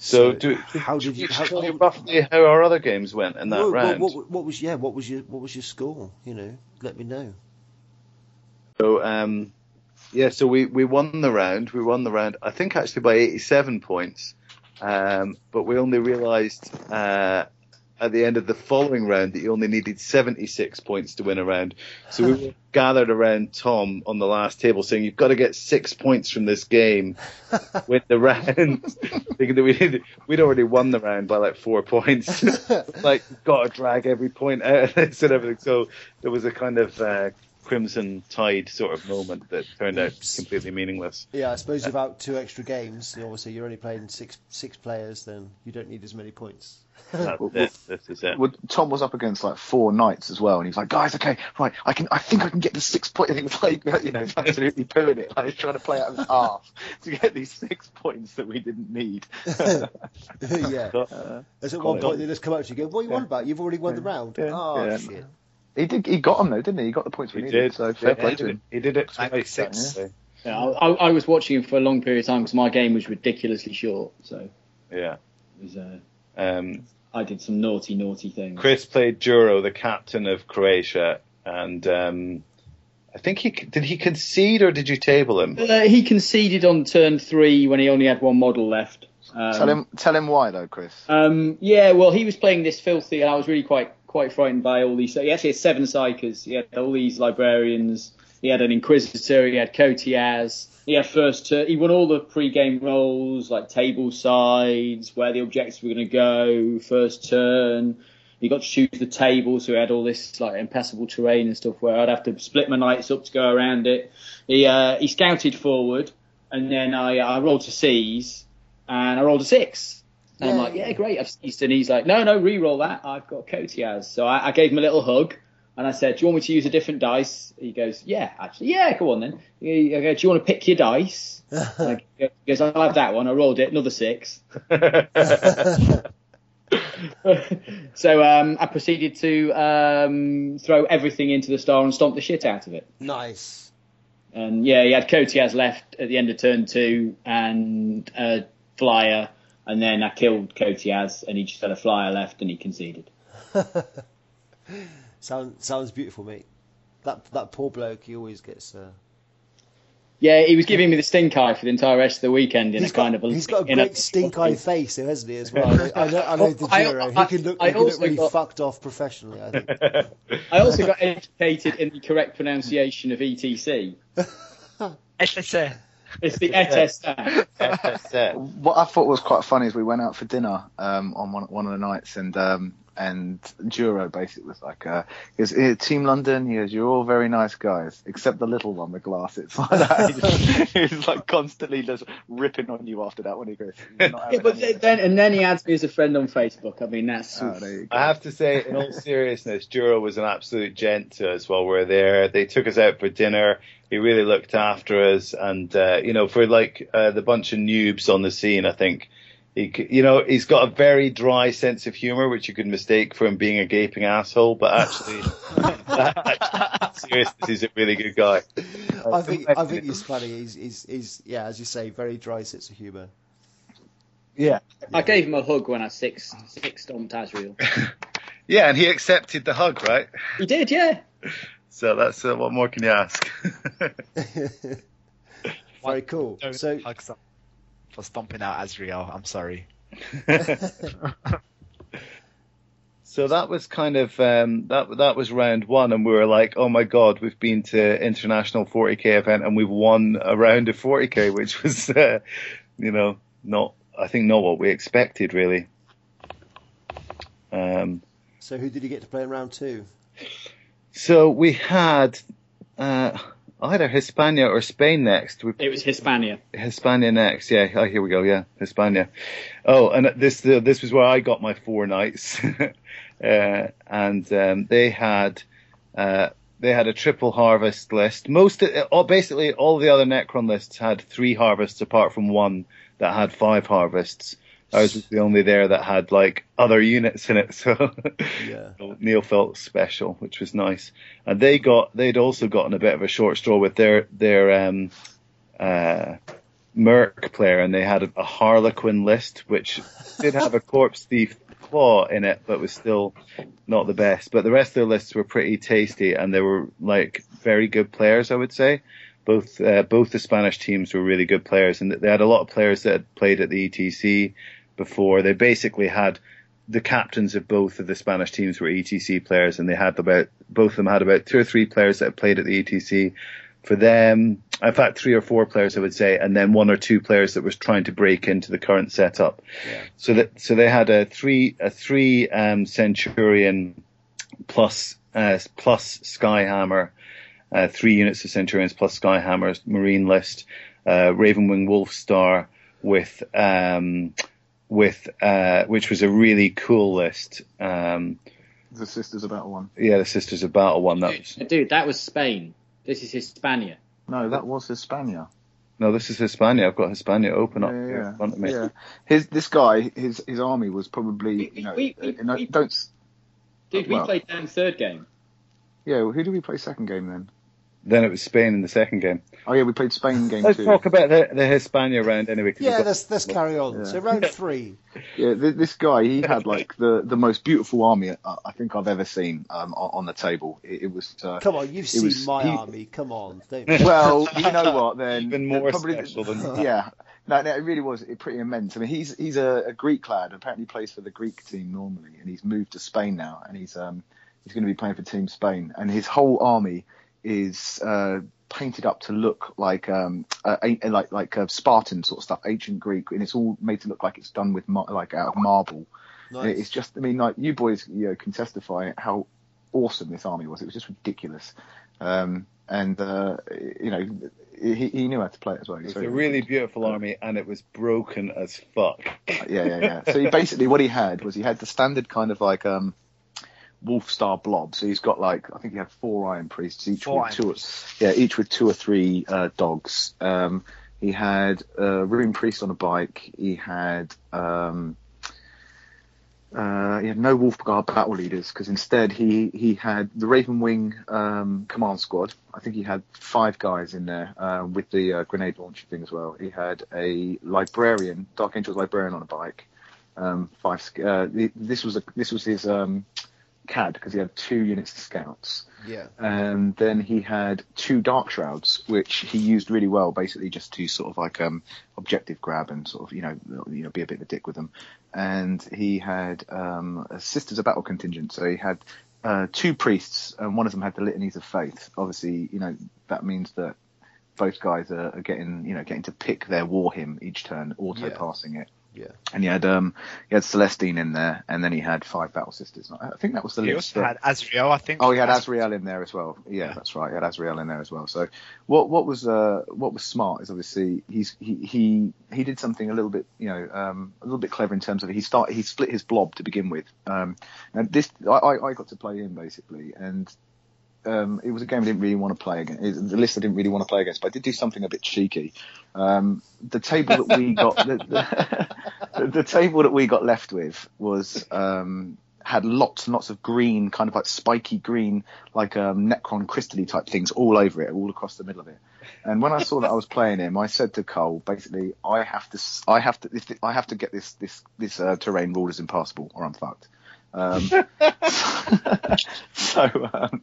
So, So, do, how did you- how- tell you roughly how our other games went in that What- what- round? What, what was yeah? What was your what was your score? You know, let me know. So um, yeah, so we, we won the round. We won the round. I think actually by 87 points, um, but we only realised uh, at the end of the following round that you only needed 76 points to win a round. So we were gathered around Tom on the last table saying you've got to get six points from this game, win the round. Thinking that we did, we'd already won the round by like four points. like got to drag every point out of this and everything. So there was a kind of uh, crimson tide sort of moment that turned out Oops. completely meaningless. Yeah, I suppose without two extra games, obviously you're only playing six six players, then you don't need as many points. That's it. This is it. Well, Tom was up against like four knights as well, and he was like, "Guys, okay, right, I can, I think I can get the six point." And he was like, you know, absolutely pulling it, like he's trying to play out of his half to get these six points that we didn't need. yeah. Uh, As at Call one it. point they just come up to you and go, What are you Yeah. on about? You've already won the round. Yeah. Oh Yeah. shit. He did, he got them though, didn't he? He got the points we He needed. did. So fair Yeah, play he, to him. he did it Ninety twice. six. actually. Yeah, I, I was watching him for a long period of time because my game was ridiculously short. So Yeah. it was, uh, Um, I did some naughty, naughty things. Chris played Juro, the captain of Croatia, and um, I think he did. He concede or did you table him? Uh, he conceded on turn three when he only had one model left. Um, tell him, tell him why though, Chris. Um, yeah, well, he was playing this filthy, and I was really quite quite frightened by all these. He actually had seven psykers. He had all these librarians. He had an inquisitor. He had Coteaz. He had first. Turn, he won all the pre-game roles, like table sides, where the objectives were going to go, first turn. He got to choose the table, so he had all this like impassable terrain and stuff where I'd have to split my knights up to go around it. He uh, he scouted forward, and then I I rolled to seize, and I rolled a six. And I'm like, yeah, great, I've seized. And he's like, no, no, re-roll that. I've got Coteaz. So I, I gave him a little hug, and I said, do you want me to use a different dice? He goes, yeah, actually, yeah, go on then. He- I go, do you want to pick your dice? He goes, I'll have that one. I rolled it, another six. so um, I proceeded to um, throw everything into the star and stomp the shit out of it. nice. And yeah, he had Coteaz left at the end of turn two and a flyer, and then I killed Coteaz, and he just had a flyer left, and he conceded. Sound, sounds beautiful, mate. That that poor bloke, he always gets. Uh, Yeah, he was giving me the stink eye for the entire rest of the weekend in he's a kind of a he's got a in great stink eye face, though, hasn't he? As well. I know, I know the I- Giro. I- He can look, I he can look also really got- fucked off professionally. I think. I also got educated in the correct pronunciation of ETC. SSA. It's the ETSA. FSF. What I thought was quite funny is we went out for dinner um, on one, one of the nights, and um, and Juro basically was like, uh, he goes, "Eh, Team London, he goes, you're all very nice guys, except the little one with glasses. Like that. He just- he like constantly just ripping on you after that when he goes. "You're not Yeah, but any then and then he adds me as a friend on Facebook. I mean, that's. Oh, there you go. I have to say, in all seriousness, Juro was an absolute gent to us while we were there. They took us out for dinner. He really looked after us, and uh, you know, for like uh, the bunch of noobs on the scene, I think he, c- you know, he's got a very dry sense of humor, which you could mistake for him being a gaping asshole, but actually, seriously, he's a really good guy. I think I think he's funny. He's, he's he's yeah, as you say, very dry sense of humour. Yeah, I gave him a hug when I six six stomped Azrael. yeah, and he accepted the hug, right? He did, yeah. So that's uh, what more can you ask? very cool. Don't So hug some- for stomping out Azrael. I'm sorry. So that was kind of um, that that was round one, and we were like, "Oh my god, we've been to international 40k event and we've won a round of 40k," which was, uh, you know, not I think not what we expected really. Um, so who did you get to play in round two? so we had uh, either Hispania or Spain next. We It was Hispania. Hispania next, yeah. Oh, here we go. Yeah, Hispania. Oh, and this uh, this was where I got my four knights, uh, and um, they had uh, they had a triple harvest list. Most, uh, all, basically, all the other Necron lists had three harvests, apart from one that had five harvests. Ours was the only there that had like other units in it, so Yeah. Neil felt special, which was nice. And they got they'd also gotten a bit of a short straw with their their um, uh, Merc player, and they had a, a Harlequin list, which did have a corpse thief claw in it, but was still not the best. But the rest of their lists were pretty tasty, and they were like very good players, I would say. Both uh, both the Spanish teams were really good players, and they had a lot of players that had played at the ETC before. They basically had the captains of both of the Spanish teams were ETC players, and they had about both of them had about two or three players that had played at the ETC. For them, in fact, three or four players, I would say, and then one or two players that was trying to break into the current setup. So that so they had a three a three um, Centurion plus uh, plus Skyhammer, uh, three units of Centurions plus Skyhammers Marine list, uh, Ravenwing Wolfstar with um, with uh, which was a really cool list. Um, The Sisters of Battle one. yeah, the Sisters of Battle one. That was Dude, that was Spain. This is Hispania. No, that was Hispania. no, this is Hispania. I've got Hispania open Yeah, up here yeah, in front of me. yeah. His this guy, his his army was probably We- you know, we- we- uh, no, we- don't. s- Dude, we played them third game. Yeah, well, who did we play second game then? Then it was Spain in the second game. Oh yeah, we played Spain game Let's two. talk about the, the Hispania round anyway. Yeah, got- let's let's carry on. Yeah. So round three. Yeah, th- this guy, he had like the, the most beautiful army uh, I think I've ever seen um, on, on the table. It, it was. Uh, Come on, you've seen was- my he- army. Come on. Don't... well, you know what? Then Even more probably, special than- yeah. No, no, it really was pretty immense. I mean, he's he's a, a Greek lad. Apparently, plays for the Greek team normally, and he's moved to Spain now, and he's um he's going to be playing for Team Spain, and his whole army is uh, painted up to look like um uh, like like uh, Spartan sort of stuff, ancient Greek, and it's all made to look like it's done with mar- like out of marble. Nice. It's just, I mean, like you boys, you know, can testify how awesome this army was. It was just ridiculous, um, and uh, you know, he, he knew how to play it as well. It was a really beautiful army, and it was broken as fuck. yeah, yeah, yeah. So he basically what he had was he had the standard kind of like um wolf star blob. So he's got like I think he had four iron priests, each Four with two, priests. yeah, each with two or three uh, dogs. Um, he had a rune priest on a bike. He had um, uh, he had no Wolfguard battle leaders because instead he he had the Raven Wing um, command squad. I think he had five guys in there uh, with the uh, grenade launcher thing as well. He had a librarian, Dark Angel's librarian on a bike. Um, five. Uh, this was a this was his um, CAD because he had two units of scouts Yeah. and then he had two dark shrouds, which he used really well, basically just to sort of like um, objective grab and sort of you know you know be a bit of a dick with them. And he had um, a Sisters of Battle contingent, so he had uh, two priests, and one of them had the litanies of faith. Obviously, you know that means that both guys are, are getting you know getting to pick their war hymn each turn, auto passing it. Yeah. And he had um he had Celestine in there, and then he had five battle sisters. I think that was the He list. also had Azrael, I think. Oh, he had Azrael in there as well. Yeah, that's right. He had Azrael in there as well. So what what was uh what was smart is obviously he's he he he did something a little bit you know um a little bit clever in terms of he start he split his blob to begin with. Um, and this I I I got to play him basically, and um, it was a game I didn't really want to play against. The list I didn't really want to play against, but I did do something a bit cheeky. Um, the table that we got, the, the, the table that we got left with was um, had lots and lots of green, kind of like spiky green, like um, Necron crystally type things all over it, all across the middle of it. And when I saw that I was playing him, I said to Cole, basically, I have to, I have to, I have to get this this this uh, terrain ruled as impossible, or I'm fucked. Um, so um,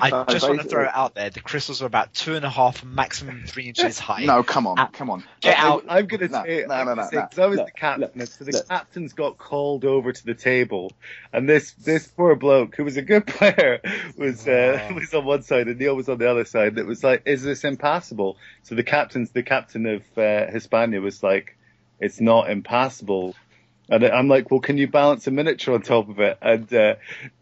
I uh, just want to throw it out there. The crystals are about two and a half, maximum three inches high. No, come on, Ah, come on. get out. I'm gonna No, say, no, I'm no, gonna no, say, no. 'cause I was Look, the captain, look, so the look. captains got called over to the table, and this this poor bloke who was a good player was uh, was on one side and Neil was on the other side. And it was like, is this impassable? So the captain's the captain of uh, Hispania was like, it's not impassable. And I'm like, well, can you balance a miniature on top of it? And uh,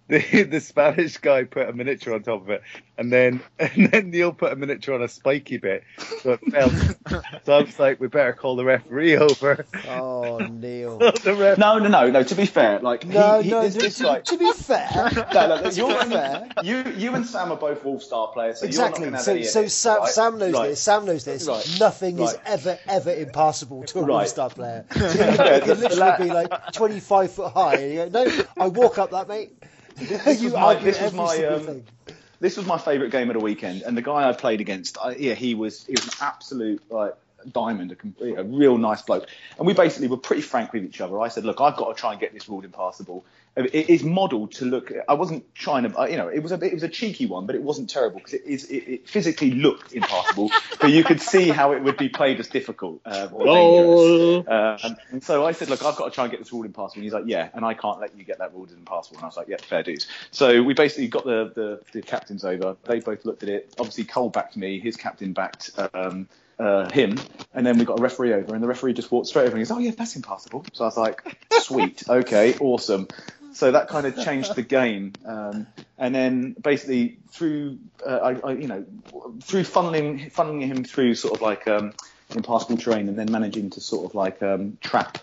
the the Spanish guy put a miniature on top of it, and then and then Neil put a miniature on a spiky bit, so it fell. so I was like, we better call the referee over. Oh, Neil. the ref- No, no, no, no. To be fair, like No, he, he, no. this, To, this to- to be fair, no, no, to you're be fair. you, you and Sam are both Wolfstar players, so exactly. You're not So, gonna have so any Sam, it, right? Sam knows Right. this. Sam knows this. Right. Nothing is ever, ever impassable to a Right. All-Star player. So you Yeah, can the- literally be like 25 foot high. And you go, no, I walk up that, mate. This you was my- this was my, um. This was my favourite game of the weekend, and the guy I played against, I, yeah, he was he was an absolute like diamond, a, complete, a real nice bloke. And we basically were pretty frank with each other. I said, look, I've got to try and get this ruled impassable. It is modelled to look. I wasn't trying to, you know, it was a it was a cheeky one, but it wasn't terrible because it is it, it physically looked impassable, but you could see how it would be played as difficult uh, or dangerous. Oh. Um, so I said, look, I've got to try and get this ruled impassable. And he's like, yeah, and I can't let you get that ruled impassable. And I was like, yeah, fair dues. So we basically got the, the, the captains over. They both looked at it. Obviously, Cole backed me. His captain backed um, uh, him. And then we got a referee over, and the referee just walked straight over and he goes, oh, yeah, that's impassable. So I was like, sweet, okay, awesome. So that kind of changed the game. Um, and then basically through, uh, I, I, you know, through funneling, funneling him through sort of like um, impassable terrain, and then managing to sort of like um, trap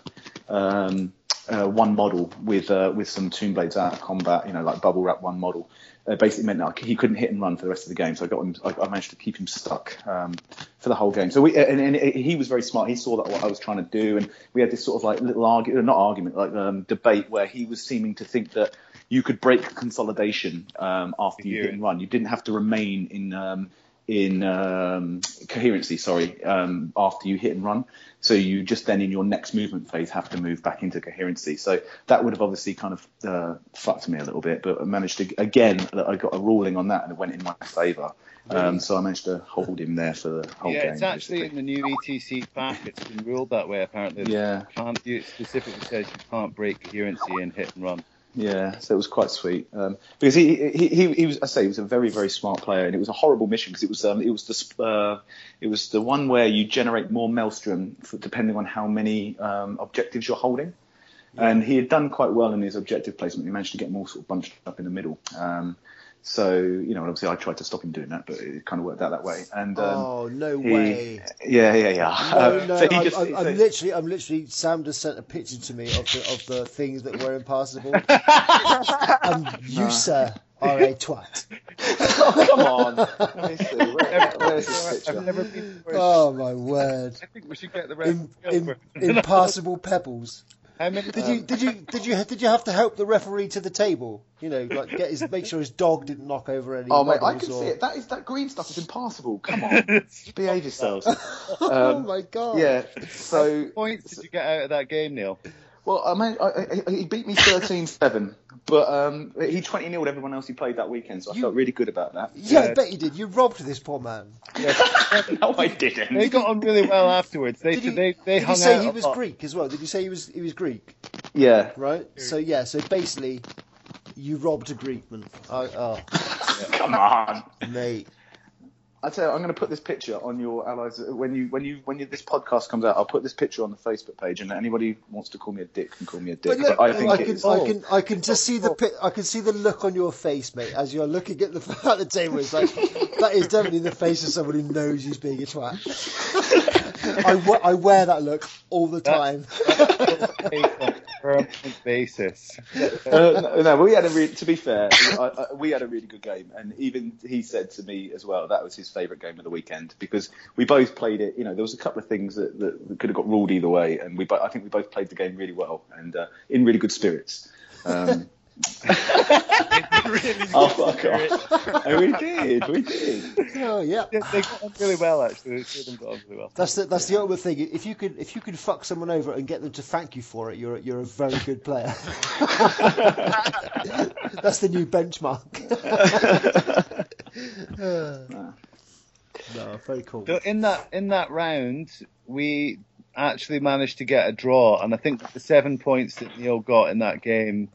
um, uh, one model with uh, with some tomb blades out of combat, you know, like bubble wrap one model. Uh, basically meant that he couldn't hit and run for the rest of the game, so I got him. I, I managed to keep him stuck um, for the whole game. So we and, and he was very smart. He saw that what I was trying to do, and we had this sort of like little argument, not argument, like um, debate where he was seeming to think that you could break consolidation um, after you Yeah. hit and run. You didn't have to remain in um, in um, coherency. Sorry, um, after you hit and run. So you just then in your next movement phase have to move back into coherency. So that would have obviously kind of uh, fucked me a little bit, but I managed to again. I got a ruling on that and it went in my favour. Um, so I managed to hold him there for the whole yeah, game. it's actually in the new ETC pack. It's been ruled that way apparently. Yeah. You can't, it specifically says you can't break coherency in hit and run. Yeah, so it was quite sweet um, because he, he he he was I say he was a very very smart player and it was a horrible mission because it was um, it was the uh, it was the one where you generate more maelstrom for, depending on how many um, objectives you're holding, and he had done quite well in his objective placement. He managed to get them all sort of bunched up in the middle. Um, so you know, obviously I tried to stop him doing that, but it kind of worked out that way. And um, oh no he- way! yeah, yeah, yeah. No, Um, no, so he I'm, just- I'm, so- I'm literally, I'm literally. Sam just sent a picture to me of the of the things that were impassable. and you, sir, are a twat. oh, come on. Let me see. Where, where's this I've picture? never. Oh my word! I think we should get the In, rest. in, impassable pebbles. How many? Did you did you did you did you have to help the referee to the table? You know, like get his make sure his dog didn't knock over any. Oh mate, I can or... see it. That is that green stuff is impossible. Come on, behave yourselves. oh Um, my god! yeah. So points did you get out of that game, Neil? Well, I mean, I, I, he beat me 13-7, but um, he 20 0 everyone else he played that weekend, so I You- felt really good about that. Yeah, I bet you did. You robbed this poor man. no, I didn't. They got on really well afterwards. They Did you, they they did hung you say out he was lot. Greek as well? Did you say he was he was Greek? Yeah. Right. So yeah. So basically, you robbed a Greekman. I, oh, Come on. mate. I tell you, I'm going to put this picture on your allies when you when you when you, this podcast comes out. I'll put this picture on the Facebook page, and anybody who wants to call me a dick can call me a dick. But look, But I think I can. I oh. can, I can just see the, pi- I can see the look on your face, mate, as you're looking at the at the table. It's like that is definitely the face of someone who knows he's being a twat. I, I wear that look all the time. Permanent basis. uh, no, no, we had a re- to be fair, I, I, we had a really good game, and even he said to me as well that was his favourite game of the weekend because we both played it. You know, there was a couple of things that, that could have got ruled either way, and we I think we both played the game really well and uh, in really good spirits. Um, oh fuck off! And we did, we did. Oh yeah. They, they got on really well, actually. The two of them got on really well. That's the that's the ultimate thing. If you could if you could fuck someone over and get them to thank you for it, you're you're a very good player. that's the new benchmark. no, very cool. So in that in that round, we actually managed to get a draw, and I think the seven points that Neil got in that game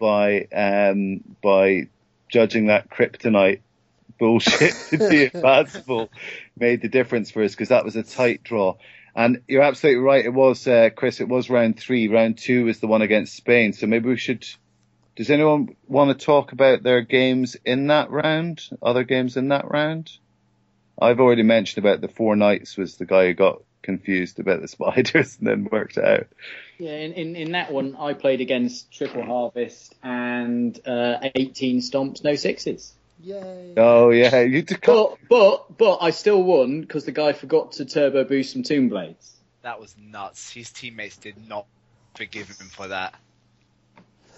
by um, by judging that kryptonite bullshit to be advanceable made the difference for us because that was a tight draw. And you're absolutely right. It was uh, Chris. It was round three. Round two was the one against Spain. So maybe we should. Does anyone want to talk about their games in that round? Other games in that round? I've already mentioned about the four knights was the guy who got confused about the spiders and then worked it out. Yeah, in, in, in that one, I played against Triple Harvest and uh, 18 stomps, no sixes. Yay. Oh yeah, you took But but but I still won because the guy forgot to turbo boost some Tomb Blades. That was nuts. His teammates did not forgive him for that.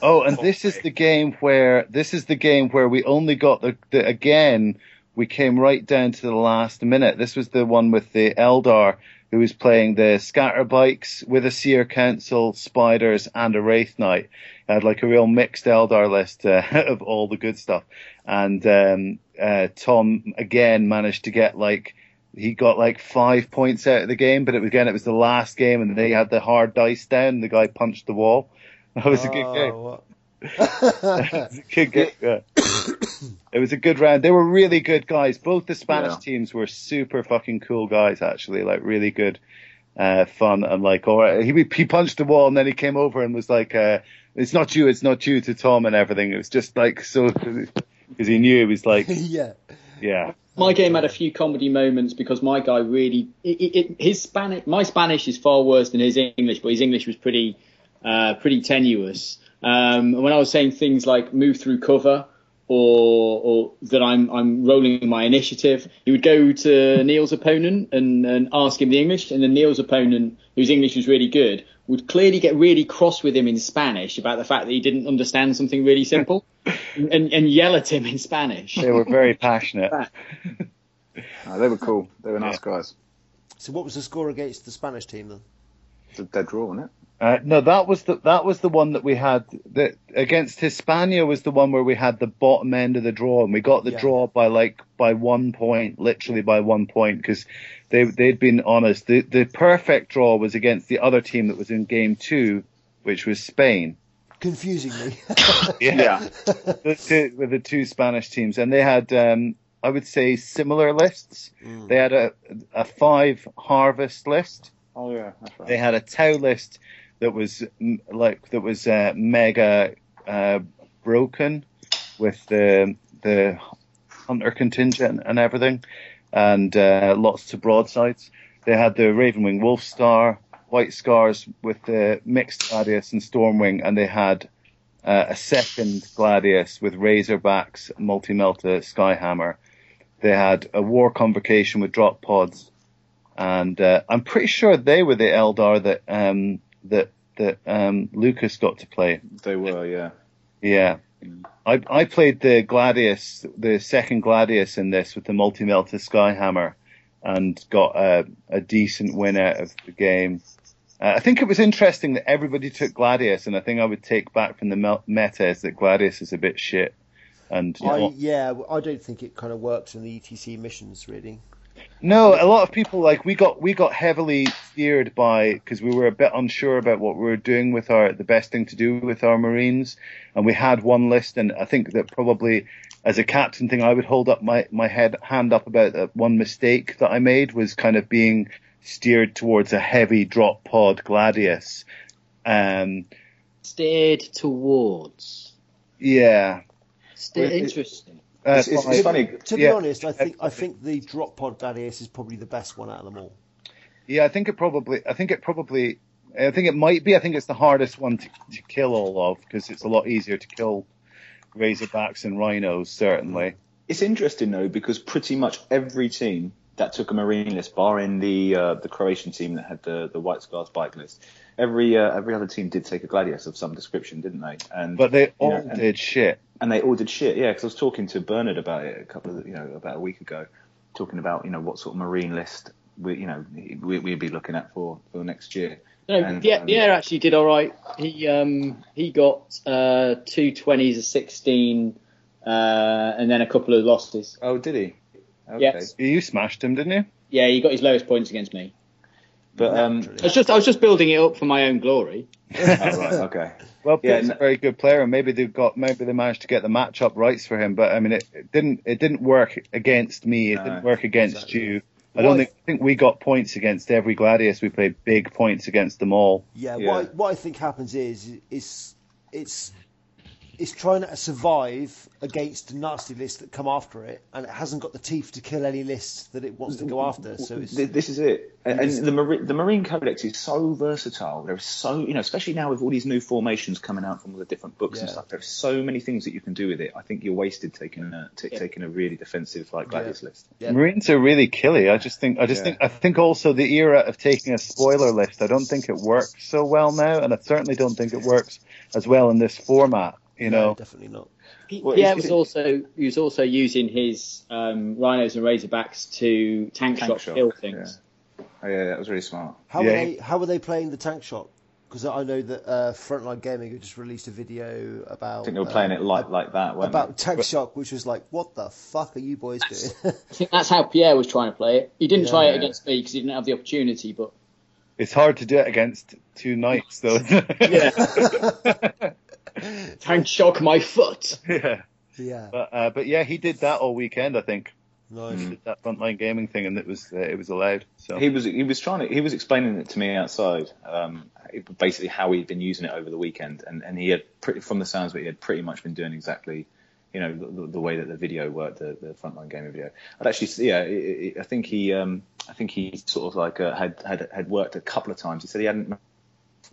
Oh, and this is the game where this is the game where we only got the, the again. We came right down to the last minute. This was the one with the Eldar who was playing the Scatterbikes with a Seer Council, spiders, and a Wraith Knight. Had like a real mixed Eldar list uh, of all the good stuff. And um, uh, Tom again managed to get like he got like five points out of the game, but it again it was the last game, and they had the hard dice down. The guy punched the wall. That was a good game. Oh, It a good game. Yeah. it was a good round. They were really good guys. Both the Spanish Yeah. teams were super fucking cool guys, actually. Like really good, uh, fun and like, or he he punched the wall and then he came over and was like, uh, "It's not you, it's not you" to Tom and everything. It was just like so because he knew he was like, yeah. yeah, My game had a few comedy moments because my guy really it, it, it- his Spanish my Spanish is far worse than his English, but his English was pretty uh, pretty tenuous. Um, when I was saying things like move through cover or or that I'm I'm rolling my initiative, he would go to Neil's opponent and, and ask him the English, and then Neil's opponent, whose English was really good, would clearly get really cross with him in Spanish about the fact that he didn't understand something really simple, and, and yell at him in Spanish. they were very passionate. No, they were cool. They were nice guys. So what was the score against the Spanish team then? It's a dead draw, wasn't it? Uh, no, that was the that was the one that we had that against Hispania was the one where we had the bottom end of the draw and we got the Yeah. draw by like by one point, literally by one point because they they'd been honest. The the perfect draw was against the other team that was in game two, which was Spain. Confusingly. Yeah. the two, with the two Spanish teams, and they had, um, I would say, similar lists. Mm. They had a, a five harvest list. Oh yeah, that's right. They had a Tau list that was like that was uh, mega uh, broken with the the hunter contingent and everything, and uh, lots of broadsides. They had the Ravenwing Wolf Star, White Scars with the mixed Gladius and Stormwing, and they had uh, a second Gladius with Razorbacks, Multi Melta, Skyhammer. They had a War Convocation with drop pods, and uh, I'm pretty sure they were the Eldar that um, that that um, Lucas got to play. They were, yeah. Yeah. I, I played the Gladius, the second Gladius in this with the multi melta Skyhammer and got a, a decent win out of the game. Uh, I think it was interesting that everybody took Gladius, and I think I would take back from the meta is that Gladius is a bit shit. And I, know, yeah, I don't think it kind of works in the ETC missions really. No, a lot of people like we got we got heavily steered by because we were a bit unsure about what we were doing with our the best thing to do with our Marines, and we had one list, and I think that probably as a captain thing, I would hold up my my head hand up about that one mistake that I made was kind of being steered towards a heavy drop pod Gladius. Um, Steered towards. yeah, Steer- interesting. Uh, It's, it's, fine. it's funny. To be Yeah. honest, I think I think the drop pod Gladius is probably the best one out of them all. Yeah, I think it probably. I think it probably. I think it might be. I think it's the hardest one to, to kill all of because it's a lot easier to kill Razorbacks and Rhinos, certainly. It's interesting though because pretty much every team that took a marine list, barring the uh, the Croatian team that had the the White Scars bike list, every uh, every other team did take a gladius of some description, didn't they? And But they all Yeah, and- did shit. and they all did shit. Yeah, because I was talking to Bernard about it a couple of you know about a week ago, talking about you know what sort of marine list we you know we, we'd be looking at for for next year. No, And, Pierre, um, Pierre actually did all right. He um, he got uh, two twenties, a sixteen, uh, and then a couple of losses. Oh, did he? Okay. Yes. You smashed him, didn't you? Yeah, he got his lowest points against me. But um, I was just I was just building it up for my own glory. oh, right, okay. Well, Yeah, Pete's a very good player, and maybe they've got maybe they managed to get the matchup rights for him. But I mean, it, it didn't it didn't work against me. It No, didn't work against exactly. you. I don't think I think we got points against every Gladius. We played big points against them all. Yeah, Yeah. What, I, what I think happens is is it's it's trying to survive against the nasty lists that come after it, and it hasn't got the teeth to kill any lists that it wants to go after. So it's this is it. And, and the Marine, the Marine Codex is so versatile. There's so, you know, especially now with all these new formations coming out from all the different books and Yeah. stuff. There's so many things that you can do with it. I think you're wasted taking a t- Yeah. taking a really defensive like Gladius list. Yeah. Marines are really killy. I just think I just Yeah. think I think also the era of taking a spoiler list. I don't think it works so well now, and I certainly don't think it works as well in this format. You no, definitely not. Well, Pierre is- was also he was also using his um, rhinos and razorbacks to tank, Tank shot shot, kill things. Oh, yeah, that was really smart. How Yeah. are they? How are they playing the tank shot? Because I know that uh, Frontline Gaming had just released a video about. I think they were playing uh, it like like that. about they? tank shock, which was like, what the fuck are you boys doing? I think that's how Pierre was trying to play it. He didn't try Yeah. it against me because he didn't have the opportunity, but it's hard to do it against two knights, though. tank shock my foot. yeah. yeah, But uh, but yeah, he did that all weekend. I think nice. he did that frontline gaming thing, and it was uh, it was allowed. So He was he was trying to he was explaining it to me outside. Um, basically how he'd been using it over the weekend, and and he had pretty from the sounds of it, he had pretty much been doing exactly. You know the, the way that the video worked, the, the frontline gaming video. I'd actually, see- yeah, it, it, I think he, um, I think he sort of like uh, had had had worked a couple of times. He said he hadn't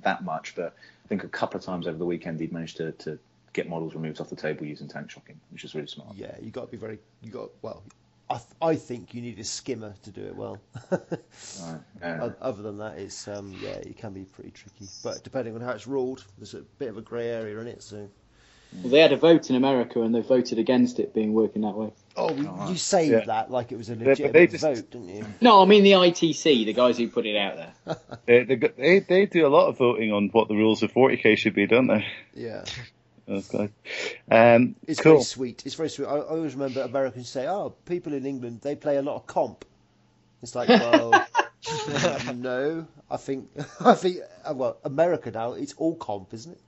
that much, but I think a couple of times over the weekend he'd managed to, to get models removed off the table using tank shocking, which is really smart. Yeah, you got to be very. You got well. I, th- I think you need a skimmer to do it well. Right, yeah. Other than that, it's um, yeah, it can be pretty tricky. But depending on how it's ruled, there's a bit of a grey area in it. So Well, they had a vote in America and they voted against it being working that way. Oh, you- you saved Yeah. that like it was a but they legitimate just- vote, didn't you? No, I mean the ITC, the guys who put it out there. They, they, they, they do a lot of voting on what the rules of 40k should be, don't they? Yeah. Those guys. Um, It's cool. very sweet. It's very sweet. I, I always remember Americans say, "Oh, people in England they play a lot of comp." It's like, well, no. I think I think uh, well, America now it's all comp, isn't it?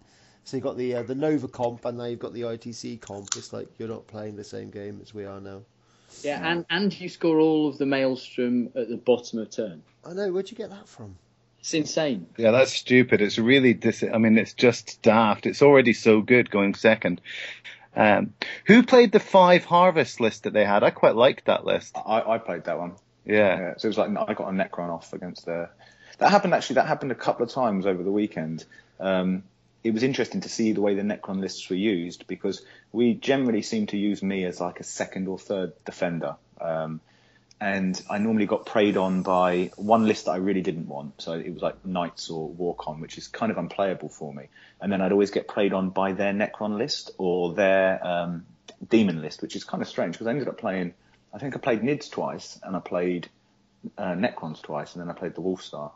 So you've got the uh, the Nova comp, and now you've got the ITC comp. It's like you're not playing the same game as we are now. Yeah, and, and you score all of the maelstrom at the bottom of turn. I know. Where'd you get that from? It's insane. Yeah, that's stupid. It's really dis- I mean, it's just daft. It's already so good going second. Um, who played the five harvest list that they had? I quite liked that list. I, I played that one. Yeah. Yeah, so it was like I got a Necron off against the. That happened actually. That happened a couple of times over the weekend. Um, it was interesting to see the way the Necron lists were used because we generally seem to use me as like a second or third defender. Um, and I normally got preyed on by one list that I really didn't want. So it was like Knights or Warcon, which is kind of unplayable for me. And then I'd always get preyed on by their Necron list or their um, Demon list, which is kind of strange because I ended up playing. I think I played Nids twice and I played uh, Necrons twice, and then I played the Wolfstar.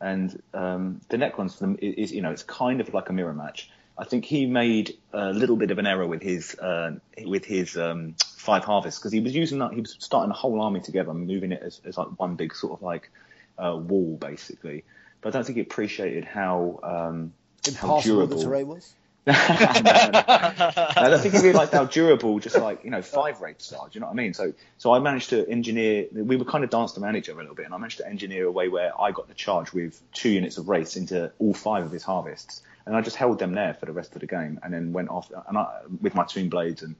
And um, the Necrons for them is, is, you know, it's kind of like a mirror match. I think he made a little bit of an error with his uh, with his um, five harvests because he was using that. He was starting a whole army together and moving it as, as like one big sort of like uh, wall basically. But I don't think he appreciated how um, how Impossible the durable. terrain was. I don't think he realised how durable just like you know five rates are. Do you know what I mean? So so I managed to engineer. We were kind of danced around each other a little bit, and I managed to engineer a way where I got the charge with two units of race into all five of his harvests, and I just held them there for the rest of the game, and then went off and I, with my tomb blades and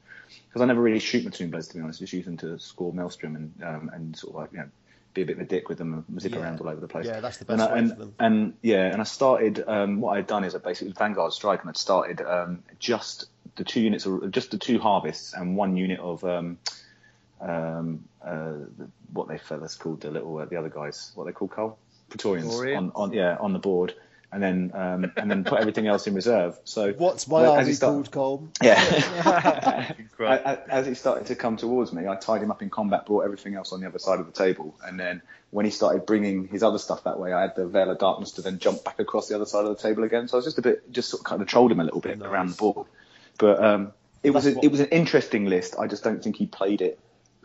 because I never really shoot my tomb blades to be honest, just use them to score maelstrom and um, and sort of like you know be a bit of a dick with them and zip Yeah. around all over the place. Yeah, that's the And best I- way and, for them. and yeah, and I started. Um, what I had done is I basically Vanguard Strike, and I'd started um, just the two units, just the two harvests, and one unit of um, um, uh, the- what they fellas called the little uh, the other guys, what they call Cole Praetorians Praetorians? on, on yeah on the board, and then um, and then put everything else in reserve. So What's my well, as army start- called, Colm? Yeah. Right. I- I- As he started to come towards me, I tied him up in combat, brought everything else on the other side of the table, and then when he started bringing his other stuff that way, I had the veil of darkness to then jump back across the other side of the table again. So I was just a bit, just sort of kind of trolled him a little bit Nice. around the board. But um, it was a, what- it was an interesting list. I just don't think he played it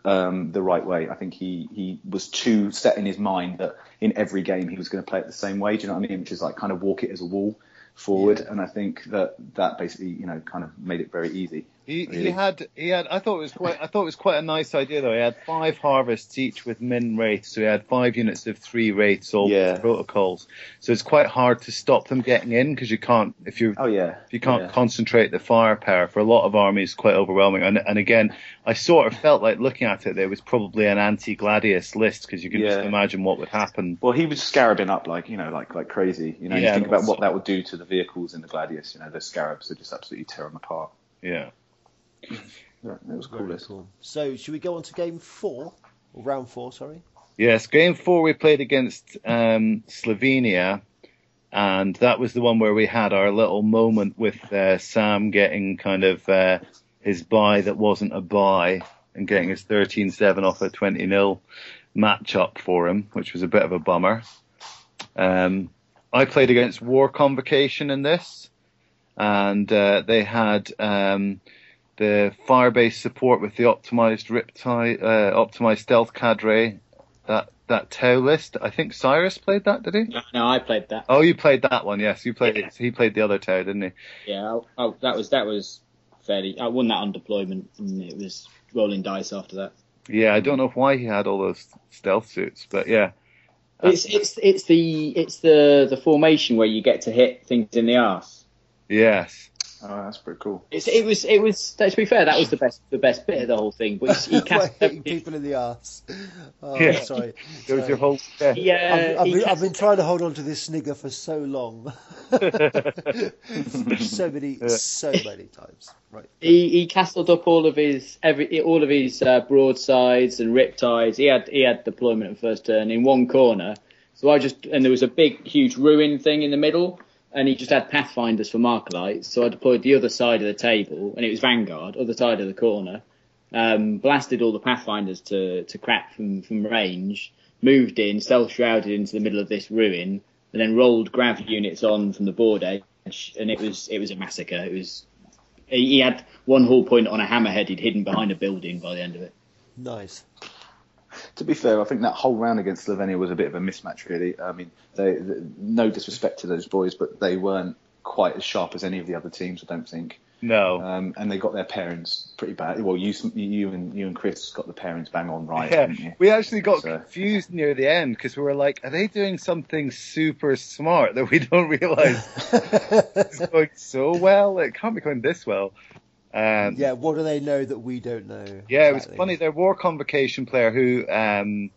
um, the right way. I think he he was too set in his mind that in every game he was going to play it the same way. Do you know what I mean? Which is like kind of walk it as a wall forward. Yeah. And I think that that basically you know kind of made it very easy. He, he had he had I thought it was quite I thought it was quite a nice idea though. He had five harvests each with min wraiths, so he had five units of three wraiths, all Yeah. protocols. So it's quite hard to stop them getting in because you can't if you Oh yeah. if you can't Yeah. concentrate the firepower for a lot of armies quite overwhelming. And and again, I sort of felt like looking at it, there was probably an anti-gladius list because you can just imagine what would happen. Well, he was scarabing up like you know, like like crazy. You know, Yeah, you think about what that would do to the vehicles in the Gladius. You know, the scarabs would just absolutely tear them apart. Yeah. Yeah, it was cool cool. So, should we go on to game four? Or round four, sorry. Yes, game four we played against um, Slovenia, and that was the one where we had our little moment with uh, Sam getting kind of uh, his buy that wasn't a buy and getting his 13-7 off a 20 0 matchup for him, which was a bit of a bummer. Um, I played against War Convocation in this, and uh, they had um, the Firebase support with the optimized Riptide, uh, optimized Stealth Cadre, that that Tau list. I think Cyrus played that, did he? No, no, I played that. Oh, you played that one, yes. You played Yeah. it. He played the other Tau, didn't he? Yeah, I, I, that was that was fairly. I won that on deployment, and it was rolling dice after that. Yeah, I don't know why he had all those stealth suits, but yeah. It's it's it's the it's the the formation where you get to hit things in the ass. Yes. Oh, that's pretty cool. It's, it was it was to be fair, that was the best the best bit of the whole thing. But he, he cast hitting people in the arse. Oh, Yeah. sorry. There was your whole. Yeah. Yeah, I've, I've, been, I've been trying to hold on to this snigger for so long. so many, so many times. Right. he, he castled up all of his every all of his uh, broadsides and riptides. He had he had deployment at first turn in one corner. So I just and there was a big huge ruin thing in the middle. And he just had pathfinders for marker lights. So I deployed the other side of the table, and it was Vanguard, other side of the corner. Um, blasted all the pathfinders to to crap from from range. Moved in, stealth shrouded into the middle of this ruin, and then rolled grav units on from the board edge, and it was it was a massacre. It was he he had one hull point on a hammerhead he'd hidden behind a building by the end of it. Nice. To be fair, I think that whole round against Slovenia was a bit of a mismatch, really. I mean, they, they, no disrespect to those boys, but they weren't quite as sharp as any of the other teams, I don't think. No. Um, and they got their parents pretty bad. Well, you, you and you and Chris got the parents bang on right, yeah, we actually got So- confused near the end because we were like, are they doing something super smart that we don't realize is going so well? It can't be going this well. Um, yeah, what do they know that we don't know? Yeah, it was funny. Their war convocation player who, um,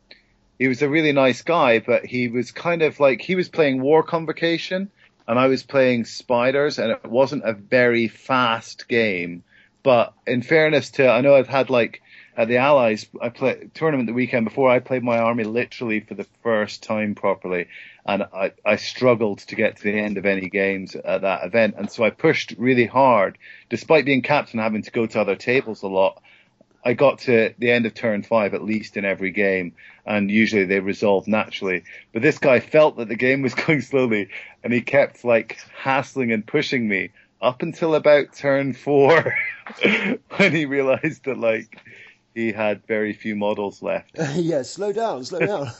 he was a really nice guy, but he was kind of like, he was playing war convocation and I was playing spiders and it wasn't a very fast game. But in fairness to, I know I've had like, at the Allies, I tournament the weekend before. I played my army literally for the first time properly, and I, I struggled to get to the end of any games at that event. And so I pushed really hard, despite being captain, having to go to other tables a lot. I got to the end of turn five at least in every game, and usually they resolved naturally. But this guy felt that the game was going slowly, and he kept like hassling and pushing me up until about turn four, when he realized that like he had very few models left. yeah, slow down, slow down.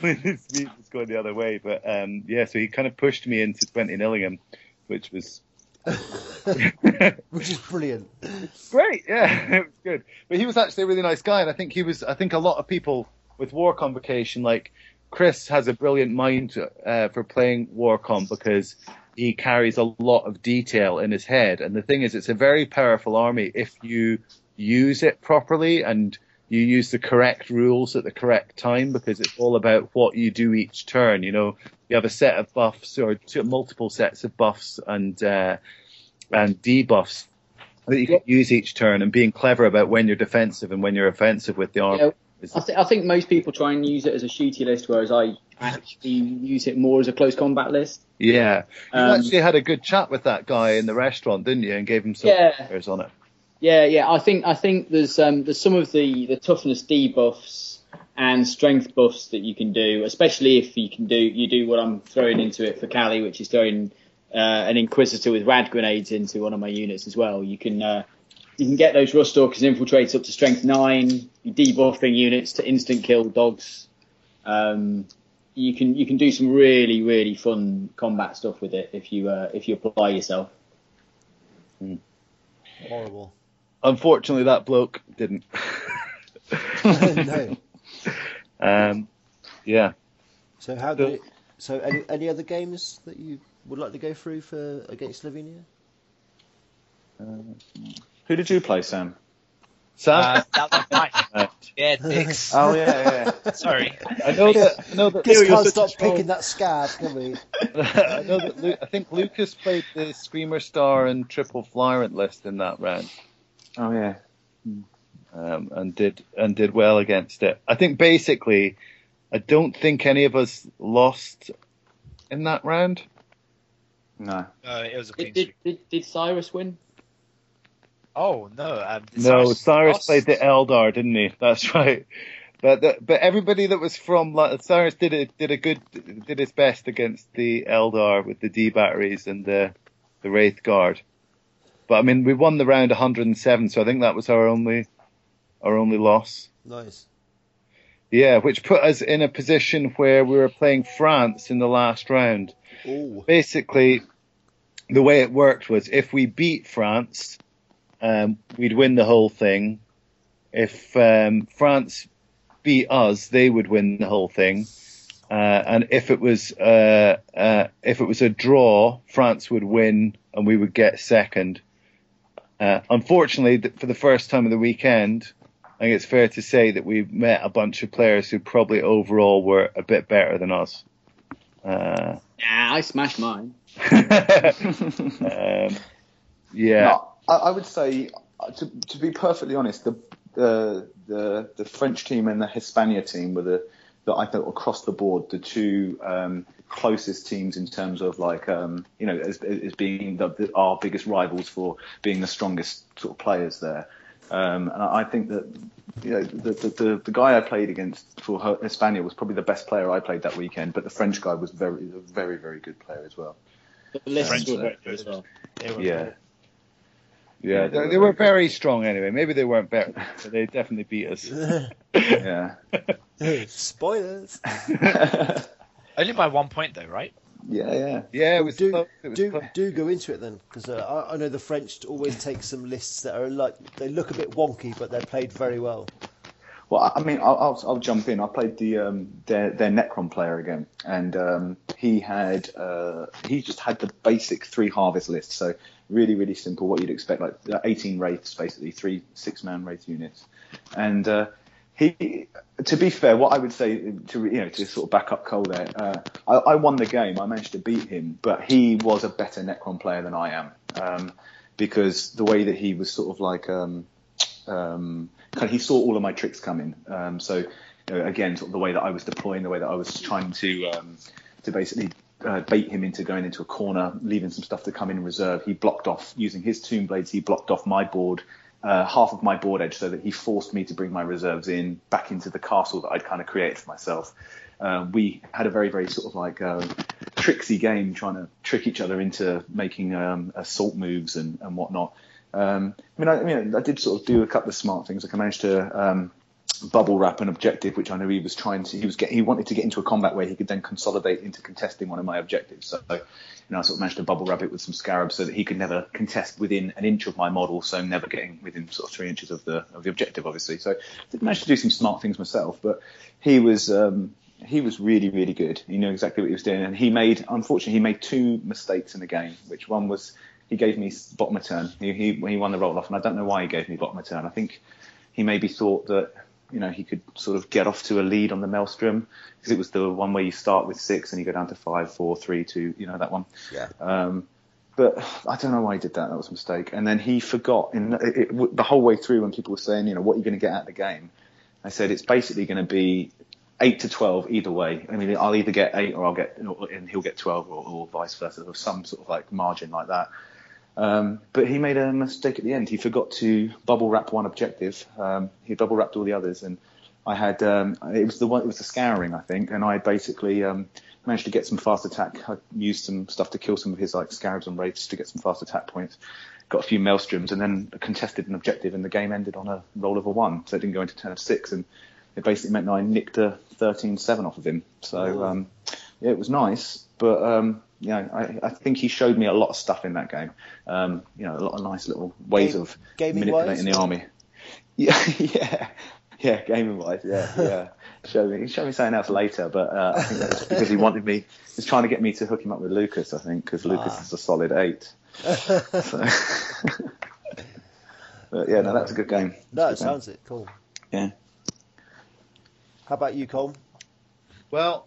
His speed was going the other way, but um, yeah, so he kind of pushed me into 20 Nillingham, which was Which is brilliant. great. Yeah, it was good. But he was actually a really nice guy, and I think he was. I think a lot of people with war convocation, like Chris, has a brilliant mind uh, for playing Warcom because he carries a lot of detail in his head. And the thing is, it's a very powerful army if you use it properly and you use the correct rules at the correct time because it's all about what you do each turn. You know, you have a set of buffs or two, multiple sets of buffs and uh, and debuffs that you can use each turn, and being clever about when you're defensive and when you're offensive with the army. Yeah, I, th- I think most people try and use it as a shooty list, whereas I actually use it more as a close combat list. yeah, you Um, actually had a good chat with that guy in the restaurant, didn't you? And gave him some Yeah. on it. Yeah, yeah. I think I think there's um, there's some of the, the toughness debuffs and strength buffs that you can do, especially if you can do you do what I'm throwing into it for Cali, which is throwing uh, an Inquisitor with rad grenades into one of my units as well. You can uh, you can get those Rust Stalkers infiltrates up to strength nine. You debuffing units to instant kill dogs. Um, you can you can do some really really fun combat stuff with it if you uh, if you apply yourself. Horrible. Unfortunately, that bloke didn't. no. Um, yeah. So how did it, so any any other games that you would like to go through for against Slovenia? Who did you play, Sam? Sam, Uh, that was mine. Uh, Yeah, dicks. Oh yeah, yeah. Sorry. I know that. I know that. Just can't stop picking that scab, can we? I know that. Lu- I think Lucas played the Screamer Star and Triple Flyrant list in that round. Oh yeah. um, and did and did well against it. I think basically, I don't think any of us lost in that round. No. No, it was a clean Did, did, did, did Cyrus win? Oh no. Um, No, Cyrus lost? played the Eldar, didn't he? That's right. But the, but everybody that was from like, Cyrus did it did a good did his best against the Eldar with the D batteries and the the Wraith Guard. But I mean, we won the round 107, so I think that was our only our only loss. Nice. Yeah, which put us in a position where we were playing France in the last round. Oh, basically the way it worked was if we beat France, um, we'd win the whole thing. If um, France beat us, they would win the whole thing. Uh, and if it was uh, uh, if it was a draw, France would win and we would get second. Uh, unfortunately, th- for the first time of the weekend, I think it's fair to say that we met a bunch of players who probably overall were a bit better than us. Uh, Nah, I smashed mine. um, yeah. No, I, I would say, uh, to, to be perfectly honest, the, the the the French team and the Hispania team were the that I thought across the board the two um, closest teams in terms of like um, you know as, as being the, the, our biggest rivals for being the strongest sort of players there. Um, and I think that you know the, the, the, guy I played against for Hispania was probably the best player I played that weekend, but the French guy was very a very very good player as well. The lists were very good as well. Yeah. Yeah, they, they, were very strong anyway. Maybe they weren't better, but they definitely beat us. yeah. Spoilers. Only by one point though, right? Yeah, yeah, yeah. It was do close. It do close. do go into it then, because uh, I, I know the French always take some lists that are like they look a bit wonky, but they're played very well. Well, I mean, I'll, I'll, I'll jump in. I played the um, their their Necron player again, and um, he had uh, he just had the basic three harvest list. So really, really simple, what you'd expect, like uh, 18 wraiths, basically three six man wraith units, and uh, he. To be fair, what I would say to you know to sort of back up Cole there, uh, I, I won the game. I managed to beat him, but he was a better Necron player than I am, um, because the way that he was sort of like. Um, um, kind of, he saw all of my tricks coming. Um, so you know, again, sort of the way that I was deploying, the way that I was trying to um, to basically uh, bait him into going into a corner, leaving some stuff to come in reserve. He blocked off using his tomb blades. He blocked off my board. Uh, half of my board edge so that he forced me to bring my reserves in back into the castle that I'd kind of created for myself. Uh, we had a very, very sort of like uh, tricksy game trying to trick each other into making um, assault moves and, and whatnot. Um, I mean, I, I mean, I did sort of do a couple of smart things. Like I managed to um, bubble wrap an objective, which I know he was trying to. He was get, he wanted to get into a combat where he could then consolidate into contesting one of my objectives. So, you know, I sort of managed to bubble wrap it with some scarabs so that he could never contest within an inch of my model. So never getting within sort of three inches of the of the objective, obviously. So I did manage to do some smart things myself, but he was. Um, he was really, really good. He knew exactly what he was doing, and he made, unfortunately, he made two mistakes in the game. Which one was he gave me bottom of turn. He, he, he won the roll off, and I don't know why he gave me bottom of turn. I think he maybe thought that you know he could sort of get off to a lead on the Maelstrom because it was the one where you start with six and you go down to five, four, three, two. You know that one. Yeah. Um, but I don't know why he did that. That was a mistake. And then he forgot in it, it, the whole way through when people were saying, you know, what are you going to get out of the game? I said it's basically going to be eight to twelve either way. I mean, I'll either get eight or I'll get, and he'll get twelve, or, or vice versa, or some sort of like margin like that. Um, but he made a mistake at the end. He forgot to bubble wrap one objective. Um, he double wrapped all the others, and I had um, it was the one it was the scouring I think, and I basically um, managed to get some fast attack. I used some stuff to kill some of his like scarabs and wraiths to get some fast attack points. Got a few maelstroms, and then contested an objective, and the game ended on a roll of a one, so it didn't go into turn of six, and it basically meant that I nicked a 13-7 off of him. So um, yeah, it was nice, but um, you know, I, I think he showed me a lot of stuff in that game. Um, you know, a lot of nice little ways Game- of gaming manipulating wise? the army. Yeah, yeah, yeah, gaming wise, yeah, yeah. Showed me, he showed me something else later, but uh, I think that was because he wanted me. He was trying to get me to hook him up with Lucas, I think, because Lucas Ah. is a solid eight. So. but yeah, no, that's a good game. No, it That's a good game. sounds it. Cool. Yeah. How about you, Colm? Well,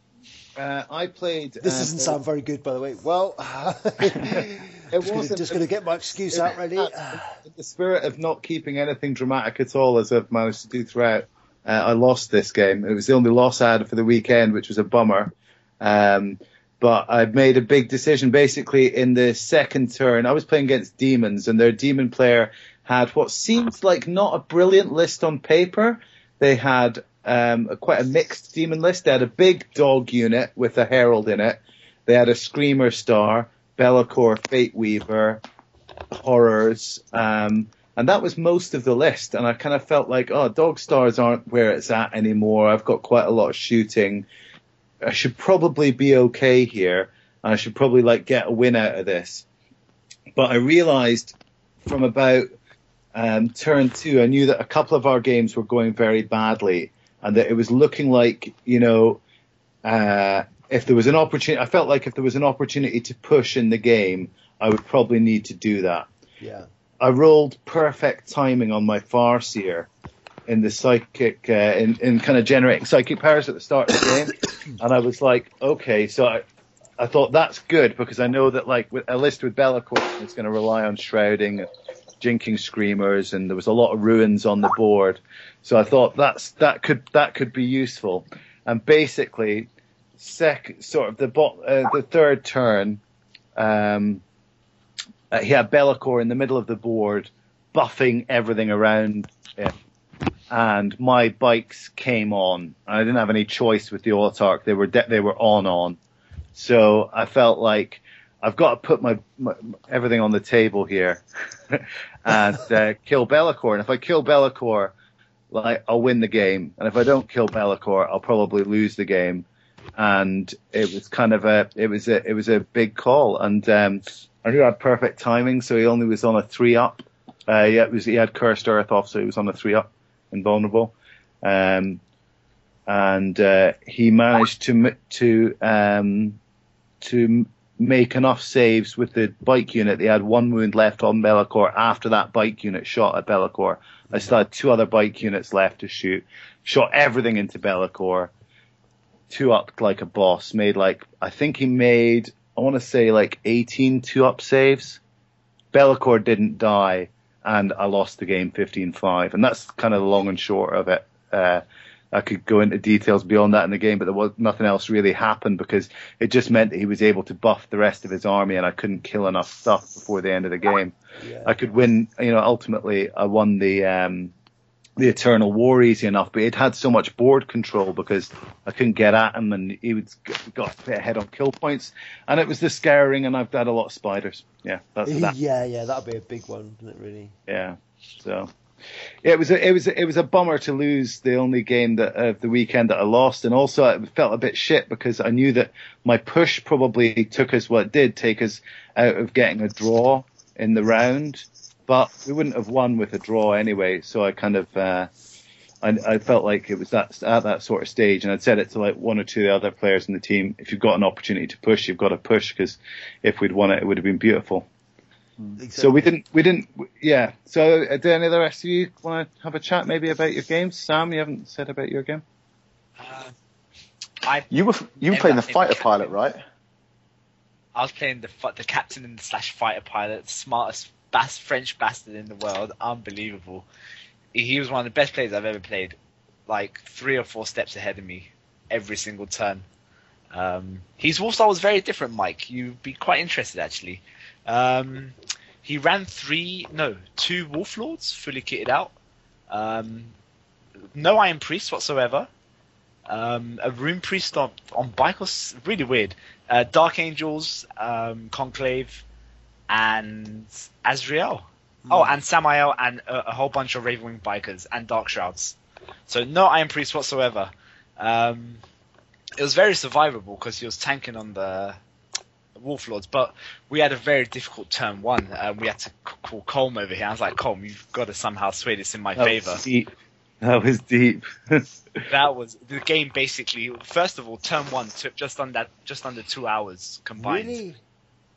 uh, I played. This uh, doesn't sound very good, by the way. Well, just gonna, wasn't- just going to get my excuse out ready. In the spirit of not keeping anything dramatic at all, as I've managed to do throughout, uh, I lost this game. It was the only loss I had for the weekend, which was a bummer. Um, but I made a big decision basically in the second turn. I was playing against demons, and their demon player had what seems like not a brilliant list on paper. They had um, quite a mixed demon list. They had a big dog unit with a herald in it. They had a screamer star, Be'lakor, Fate Weaver, horrors, um, and that was most of the list. And I kind of felt like, oh, dog stars aren't where it's at anymore. I've got quite a lot of shooting. I should probably be okay here. I should probably like get a win out of this. But I realized from about um, turn two, I knew that a couple of our games were going very badly, and that it was looking like you know, uh, if there was an opportunity, I felt like if there was an opportunity to push in the game, I would probably need to do that. yeah. I rolled perfect timing on my Farseer in the psychic, uh, in, in kind of generating psychic powers at the start of the game. and I was like, okay, so I, I thought that's good because I know that like with a list with Be'lakor, it's going to rely on shrouding, jinking screamers, and there was a lot of ruins on the board. So I thought that's, that could, that could be useful. and basically, sec sort of the bo- uh, the third turn, um, uh, he had Be'lakor in the middle of the board, buffing everything around him, and my bikes came on. I didn't have any choice with the autarch; they were de- they were on on, so I felt like. I've got to put my, my everything on the table here and uh, kill Be'lakor. And if I kill Be'lakor, like I'll win the game, and if I don't kill Be'lakor, I'll probably lose the game. And it was kind of a, it was a, it was a big call, and um, I knew I had perfect timing, so he only was on a three up. Uh, yeah, it was he had cursed earth off, so he was on a three up, invulnerable. Um, and uh, he managed to to um, to make enough saves with the bike unit. They had one wound left on Be'lakor after that bike unit shot at Be'lakor. I still had two other bike units left to shoot. Shot everything into Be'lakor. Two up like a boss. Made like, I think he made, I want to say like 18 two up saves. Be'lakor didn't die and I lost the game 15-5. And that's kind of the long and short of it. Uh, I could go into details beyond that in the game, but there was nothing else really happened because it just meant that he was able to buff the rest of his army, and I couldn't kill enough stuff before the end of the game. Yeah. I could win, you know. Ultimately, I won the um, the Eternal War easy enough, but it had so much board control because I couldn't get at him, and he would got a bit ahead on kill points, and it was the scouring, and I've had a lot of spiders. Yeah, that's that. yeah, yeah, that'd be a big one, wouldn't it? Really. Yeah. So it was a, it was a, it was a bummer to lose the only game that of the weekend that I lost, and also it felt a bit shit because I knew that my push probably took us what it did take us out of getting a draw in the round, but we wouldn't have won with a draw anyway. So I kind of uh, I, I felt like it was that at that sort of stage, and I'd said it to like one or two of the other players in the team: if you've got an opportunity to push, you've got to push because if we'd won it, it would have been beautiful. So we didn't, we didn't, yeah. So uh, do any of the rest of you want to have a chat maybe about your games? Sam, you haven't said about your game. Uh, I You were you were playing the fighter captain. pilot, right? I was playing the fi- the captain and slash fighter pilot, smartest bas- French bastard in the world, unbelievable. He he was one of the best players I've ever played, like three or four steps ahead of me every single turn. Um, his style was very different, Mike. You'd be quite interested actually. Um, he ran three, no, two Wolf Lords fully kitted out. Um, no Iron Priest whatsoever. Um, a Rune Priest on, on Bikos, really weird. Uh, Dark Angels, um, Conclave, and Azrael. Oh, and Samael and a, a whole bunch of Ravenwing bikers and Dark Shrouds. So no Iron Priest whatsoever. Um, it was very survivable because he was tanking on the Wolf Lords, but we had a very difficult turn one. Uh, we had to c- call Colm over here. I was like, Colm, you've got to somehow sway this in my That favor. was deep. That was deep. That was the game. Basically, first of all, turn one took just under just under two hours combined. Really?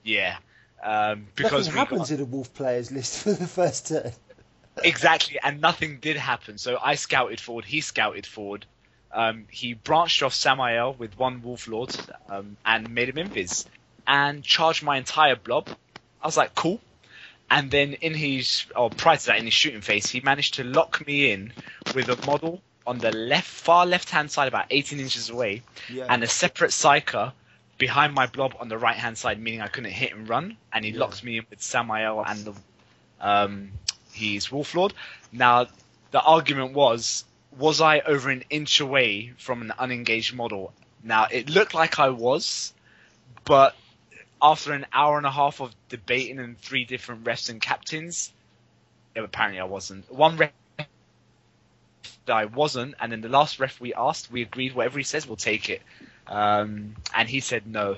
Yeah, um, because Nothing happens got, in a Wolf players list for the first turn. exactly, and nothing did happen. So I scouted forward. He scouted forward. Um, he branched off Samael with one Wolf Lord um, and made him invis and charged my entire blob. I was like, cool. And then in his, or prior to that, in his shooting phase, he managed to lock me in with a model on the left, far left hand side, about 18 inches away, Yeah. and a separate psyker behind my blob on the right hand side, meaning I couldn't hit and run. And he Yeah. locked me in with Samael and the, um, his Wolf Lord. Now, the argument was, was I over an inch away from an unengaged model? Now, it looked like I was, but after an hour and a half of debating and three different refs and captains, apparently I wasn't. One ref that I wasn't, and then the last ref we asked, we agreed whatever he says, we'll take it. Um, and he said no.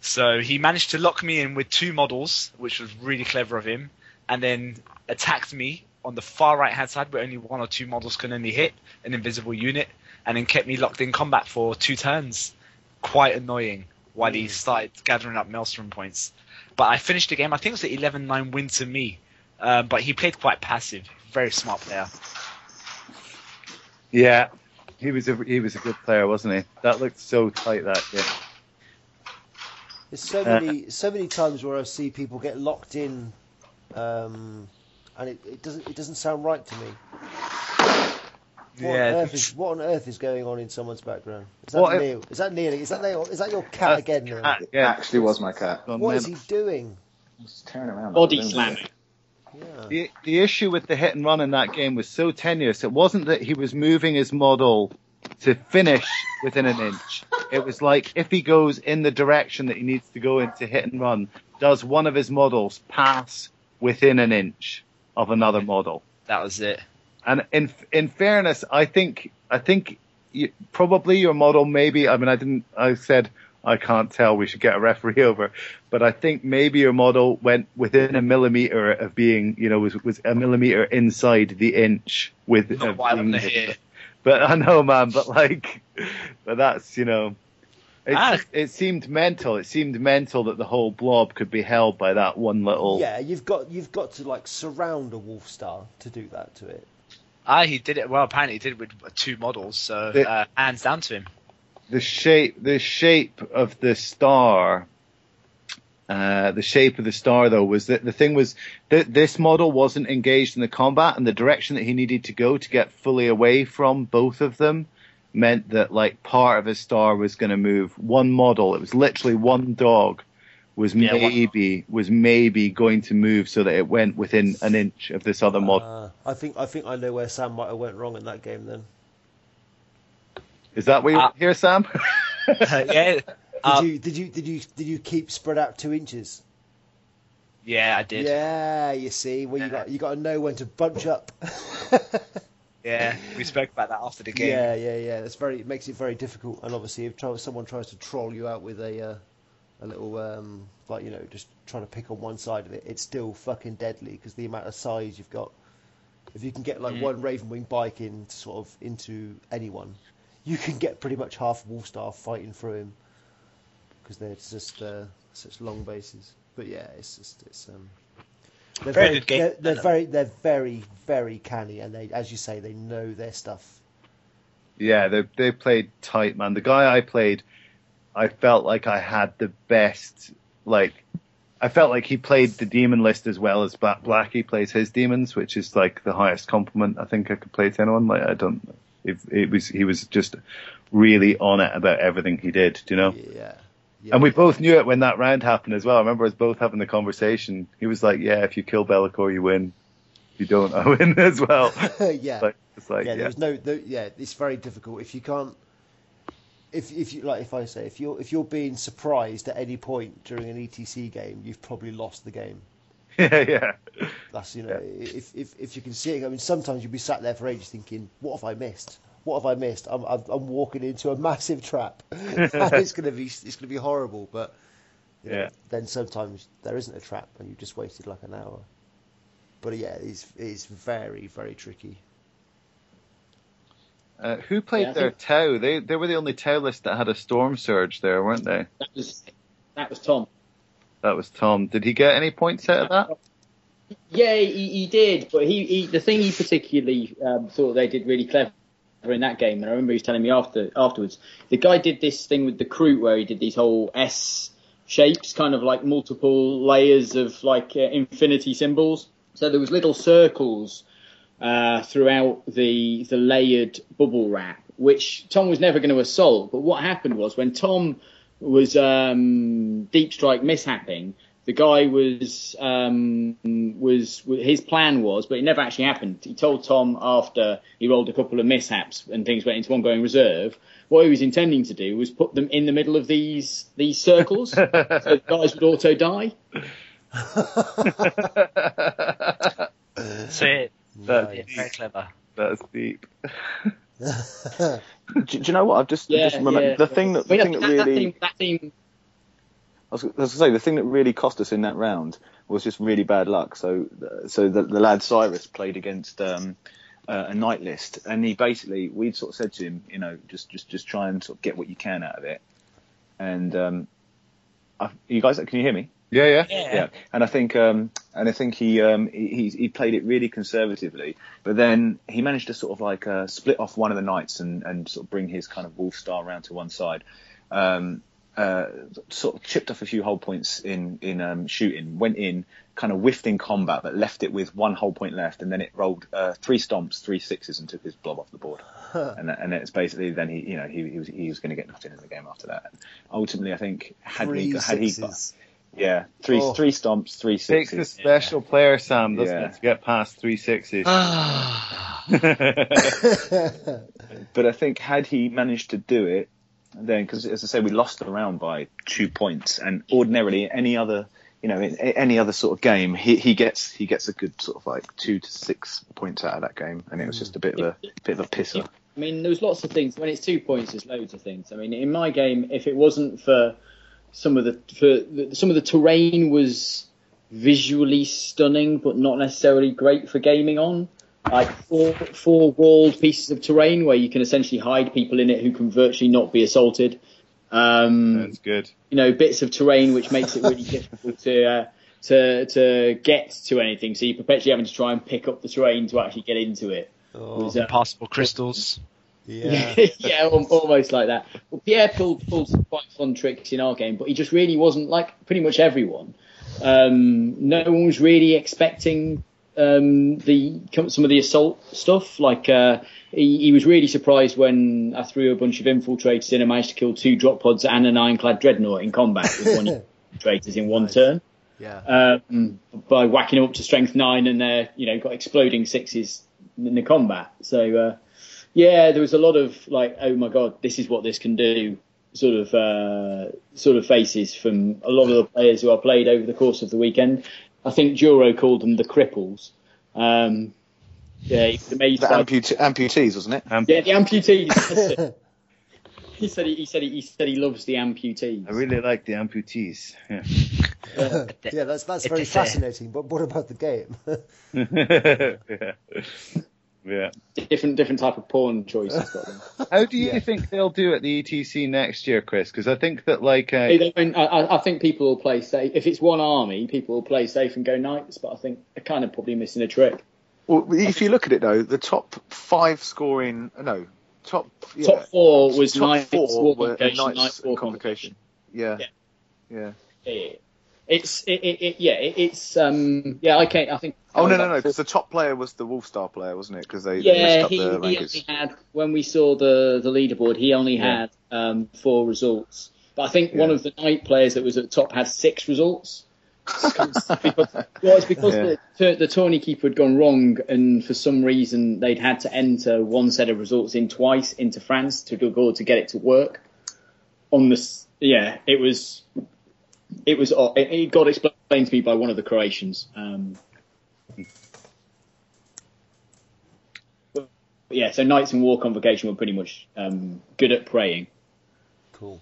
So he managed to lock me in with two models, which was really clever of him, and then attacked me on the far right hand side where only one or two models can only hit an invisible unit, and then kept me locked in combat for two turns. Quite annoying while he started gathering up Maelstrom points. But I finished the game, I think it was an 11 9 win to me. Um, but he played quite passive. Very smart player. yeah, he was a he was a good player, wasn't he? That looked so tight that game. There's so Uh, many, so many times where I see people get locked in, um, and it, it doesn't, it doesn't sound right to me. What, Yeah. on earth is, what on earth is going on in someone's background? Is that What if- Neil? Is that Neil? Is that Neil? Is that your cat That's again, Neil? cat. It Yeah. actually was my cat. Gone What is mental. he doing? It's tearing around. Body slamming. Yeah. The, the issue with the hit and run in that game was so tenuous. It wasn't that he was moving his model to finish within an inch. It was like if he goes in the direction that he needs to go in to hit and run, does one of his models pass within an inch of another model? That was it. And in in fairness, I think I think you, probably your model maybe. I mean, I didn't. I said I can't tell. We should get a referee over. But I think maybe your model went within a millimeter of being, you know, was was a millimeter inside the inch with. Not of what I being- want to hear. But I know, man. But like, but that's you know. It, Ah. it seemed mental. It seemed mental that the whole blob could be held by that one little. Yeah, you've got you've got to like surround a wolf star to do that to it. Ah, he did it well. Apparently, he did it with two models, so The- uh, hands down to him. the shape the shape of the star uh, the shape of the star though was that the thing was that this model wasn't engaged in the combat and the direction that he needed to go to get fully away from both of them meant that like part of his star was going to move one model it was literally one dog was Yeah, one- maybe was maybe going to move so that it went within an inch of this other model Uh, I think I think I know where Sam might have went wrong in that game. Then is that what you uh, hear sam yeah, did uh, you did you did you did you keep spread out two inches? yeah, I did. Yeah, you see, well you got you got to know when to bunch up. Yeah, we spoke about that after the game. Yeah, yeah, yeah. That's very it makes it very difficult. And obviously, if try, someone tries to troll you out with a uh, a little um, like you know just trying to pick on one side of it, it's still fucking deadly because the amount of size you've got. If you can get like Mm. one Ravenwing bike in sort of into anyone, you can get pretty much half Wolfstar fighting through him because they're just uh, such long bases. But yeah, it's just it's um. They're Very very, good game. They're, they're very, they're very, very canny, and they, as you say, they know their stuff. Yeah, they they played tight, man. The guy I played, I felt like I had the best. Like, I felt like he played the demon list as well as Black Blackie plays his demons, which is like the highest compliment I think I could play to anyone. Like, I don't. It, it was he was just really on it about everything he did. Do you know? Yeah. yeah And we yeah. both knew it when that round happened as well. I remember us both having the conversation. He was like, "Yeah, if you kill Be'lakor, you win. If you don't, I win as well." yeah. Like, it's like, yeah, yeah, there was no, there, yeah, it's very difficult if you can't. If if you like, if I say if you're if you're being surprised at any point during an ETC game, you've probably lost the game. yeah, yeah. That's you know, if, if if you can see it. I mean, sometimes you'll be sat there for ages thinking, "What have I missed? What have I missed? I'm I'm, I'm walking into a massive trap, it's gonna be it's gonna be horrible." But you know, Yeah. then sometimes there isn't a trap, and you've just wasted like an hour. But yeah, it's it's very very tricky. Uh, who played Yeah, their think- Tau? They they were the only Tau list that had a Stormsurge there, weren't they? That was that was Tom. That was Tom. Did he get any points out of that? Yeah, he, he did, but he, he the thing he particularly um, thought they did really clever in that game, and I remember he was telling me after afterwards. The guy did this thing with the crew where he did these whole S shapes, kind of like multiple layers of like uh, infinity symbols. So there was little circles uh, throughout the the layered bubble wrap, which Tom was never going to assault. But what happened was when Tom was um, deep strike mishapping, the guy was um, was his plan was, but it never actually happened. He told Tom after he rolled a couple of mishaps and things went into ongoing reserve. What he was intending to do was put them in the middle of these these circles, so the guys would auto die. So it, That's yeah, deep. very clever. That's deep. Do, do you know what? I've just, Yeah, just remembered yeah. the thing that, I mean, thing that, that that really. that team I was, I was going to say the thing that really cost us in that round was just really bad luck. So, so the, the lad Cyrus played against um, uh, a knight list, and he basically we'd sort of said to him, you know, just just just try and sort of get what you can out of it. And um, I, you guys, can you hear me? Yeah, yeah. Yeah. Yeah, and I think um, and I think he um, he he- he played it really conservatively, but then he managed to sort of like uh, split off one of the knights and and sort of bring his kind of wolf star around to one side. Um, uh, sort of chipped off a few whole points in in um, shooting, went in, kind of whiffed in combat, but left it with one whole point left, and then it rolled uh, three stomps, three sixes, and took his blob off the board. and and it's basically then he you know he, he was he was going to get nothing in the game after that. And ultimately, I think had Three he had he got, sixes. Yeah three Oh. three stomps, three Takes a sixes. special player, Sam, doesn't Yeah. it, to get past three sixes. But I think had he managed to do it, then because as I say, we lost the round by two points, and ordinarily any other, you know, in any other sort of game, he, he gets he gets a good sort of like two to six points out of that game, and it was just a bit of a bit of a pisser. I mean, there was lots of things. When it's two points, there's loads of things. I mean, in my game, if it wasn't for some of the for the, some of the terrain was visually stunning, but not necessarily great for gaming on. Like four four walled pieces of terrain where you can essentially hide people in it who can virtually not be assaulted. Um, That's good. you know, bits of terrain which makes it really difficult to uh, to to get to anything. So you're perpetually having to try and pick up the terrain to actually get into it. Oh, Was, uh, Impossible crystals. Yeah. yeah, almost like that. Well, Pierre pulled, pulled some quite fun tricks in our game, but he just really wasn't like pretty much everyone. Um, no one was really expecting um, the some of the assault stuff. Like uh, he, he was really surprised when I threw a bunch of infiltrators in and managed to kill two drop pods and an ironclad dreadnought in combat with one infiltrators in one Nice. turn Yeah. um, by whacking them up to strength nine, and they're you know got exploding sixes in the combat. So uh, yeah, there was a lot of like, oh my god, this is what this can do. Sort of uh, sort of faces from a lot of the players who I played over the course of the weekend. I think Juro called them the cripples. Um, yeah, he was amazed The by ampute- amputees, wasn't it? Um, yeah the amputees. He said he, he said he, he said he loves the amputees. I really like the amputees. Yeah. yeah, that's that's very It's a- fascinating. But what about the game? yeah. Yeah. different different type of porn choices. Got them. How do you Yeah. think they'll do at the ETC next year, Chris? Because I think that like uh, They don't- I, I- I think people will play safe. If it's one army, people will play safe and go knights. But I think they're kind of probably missing a trick. Well, if you look at it though, the top five scoring, no, top yeah, Top four was top knights, four war were convocation, knights knights, war convocation. Yeah, yeah. Yeah. It's it, it, it yeah it, it's um yeah I can't I think Oh no, no, no, because the top player was the Wolfstar player, wasn't it? Because they, they yeah messed up he, the he only had when we saw the the leaderboard he only Yeah. had um four results but I think one of the knight players that was at the top had six results. because, well, it's because Yeah. the, the tourney keeper had gone wrong, and for some reason they'd had to enter one set of results in twice into France to go to get it to work. On this, yeah, it was, it was, odd. it, it got explained to me by one of the Croatians. Um, yeah, so Knights and War Convocation were pretty much um, good at praying. cool.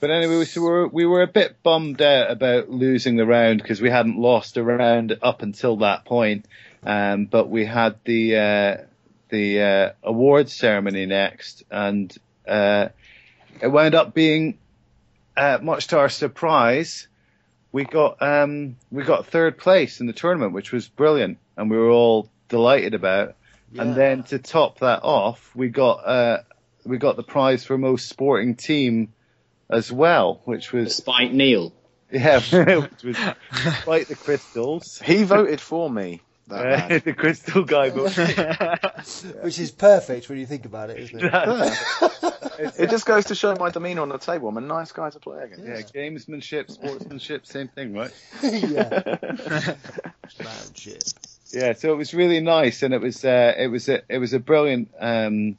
But anyway, so we were, we were a bit bummed out about losing the round because we hadn't lost a round up until that point. Um, but we had the uh, the uh, awards ceremony next, and uh, it wound up being uh, much to our surprise. We got um, we got third place in the tournament, which was brilliant, and we were all delighted about. And then to top that off, we got uh, we got the prize for most sporting team as well, which was Despite Neil. yeah, which was like the crystals. He voted for me. That Uh, the crystal guy voted. Which is perfect when you think about it, isn't it? It just goes to show my demeanour on the table. I'm a nice guy to play against. yeah, gamesmanship, sportsmanship, same thing, right? yeah. Roundship. Yeah, so it was really nice, and it was uh, it was a it was a brilliant um,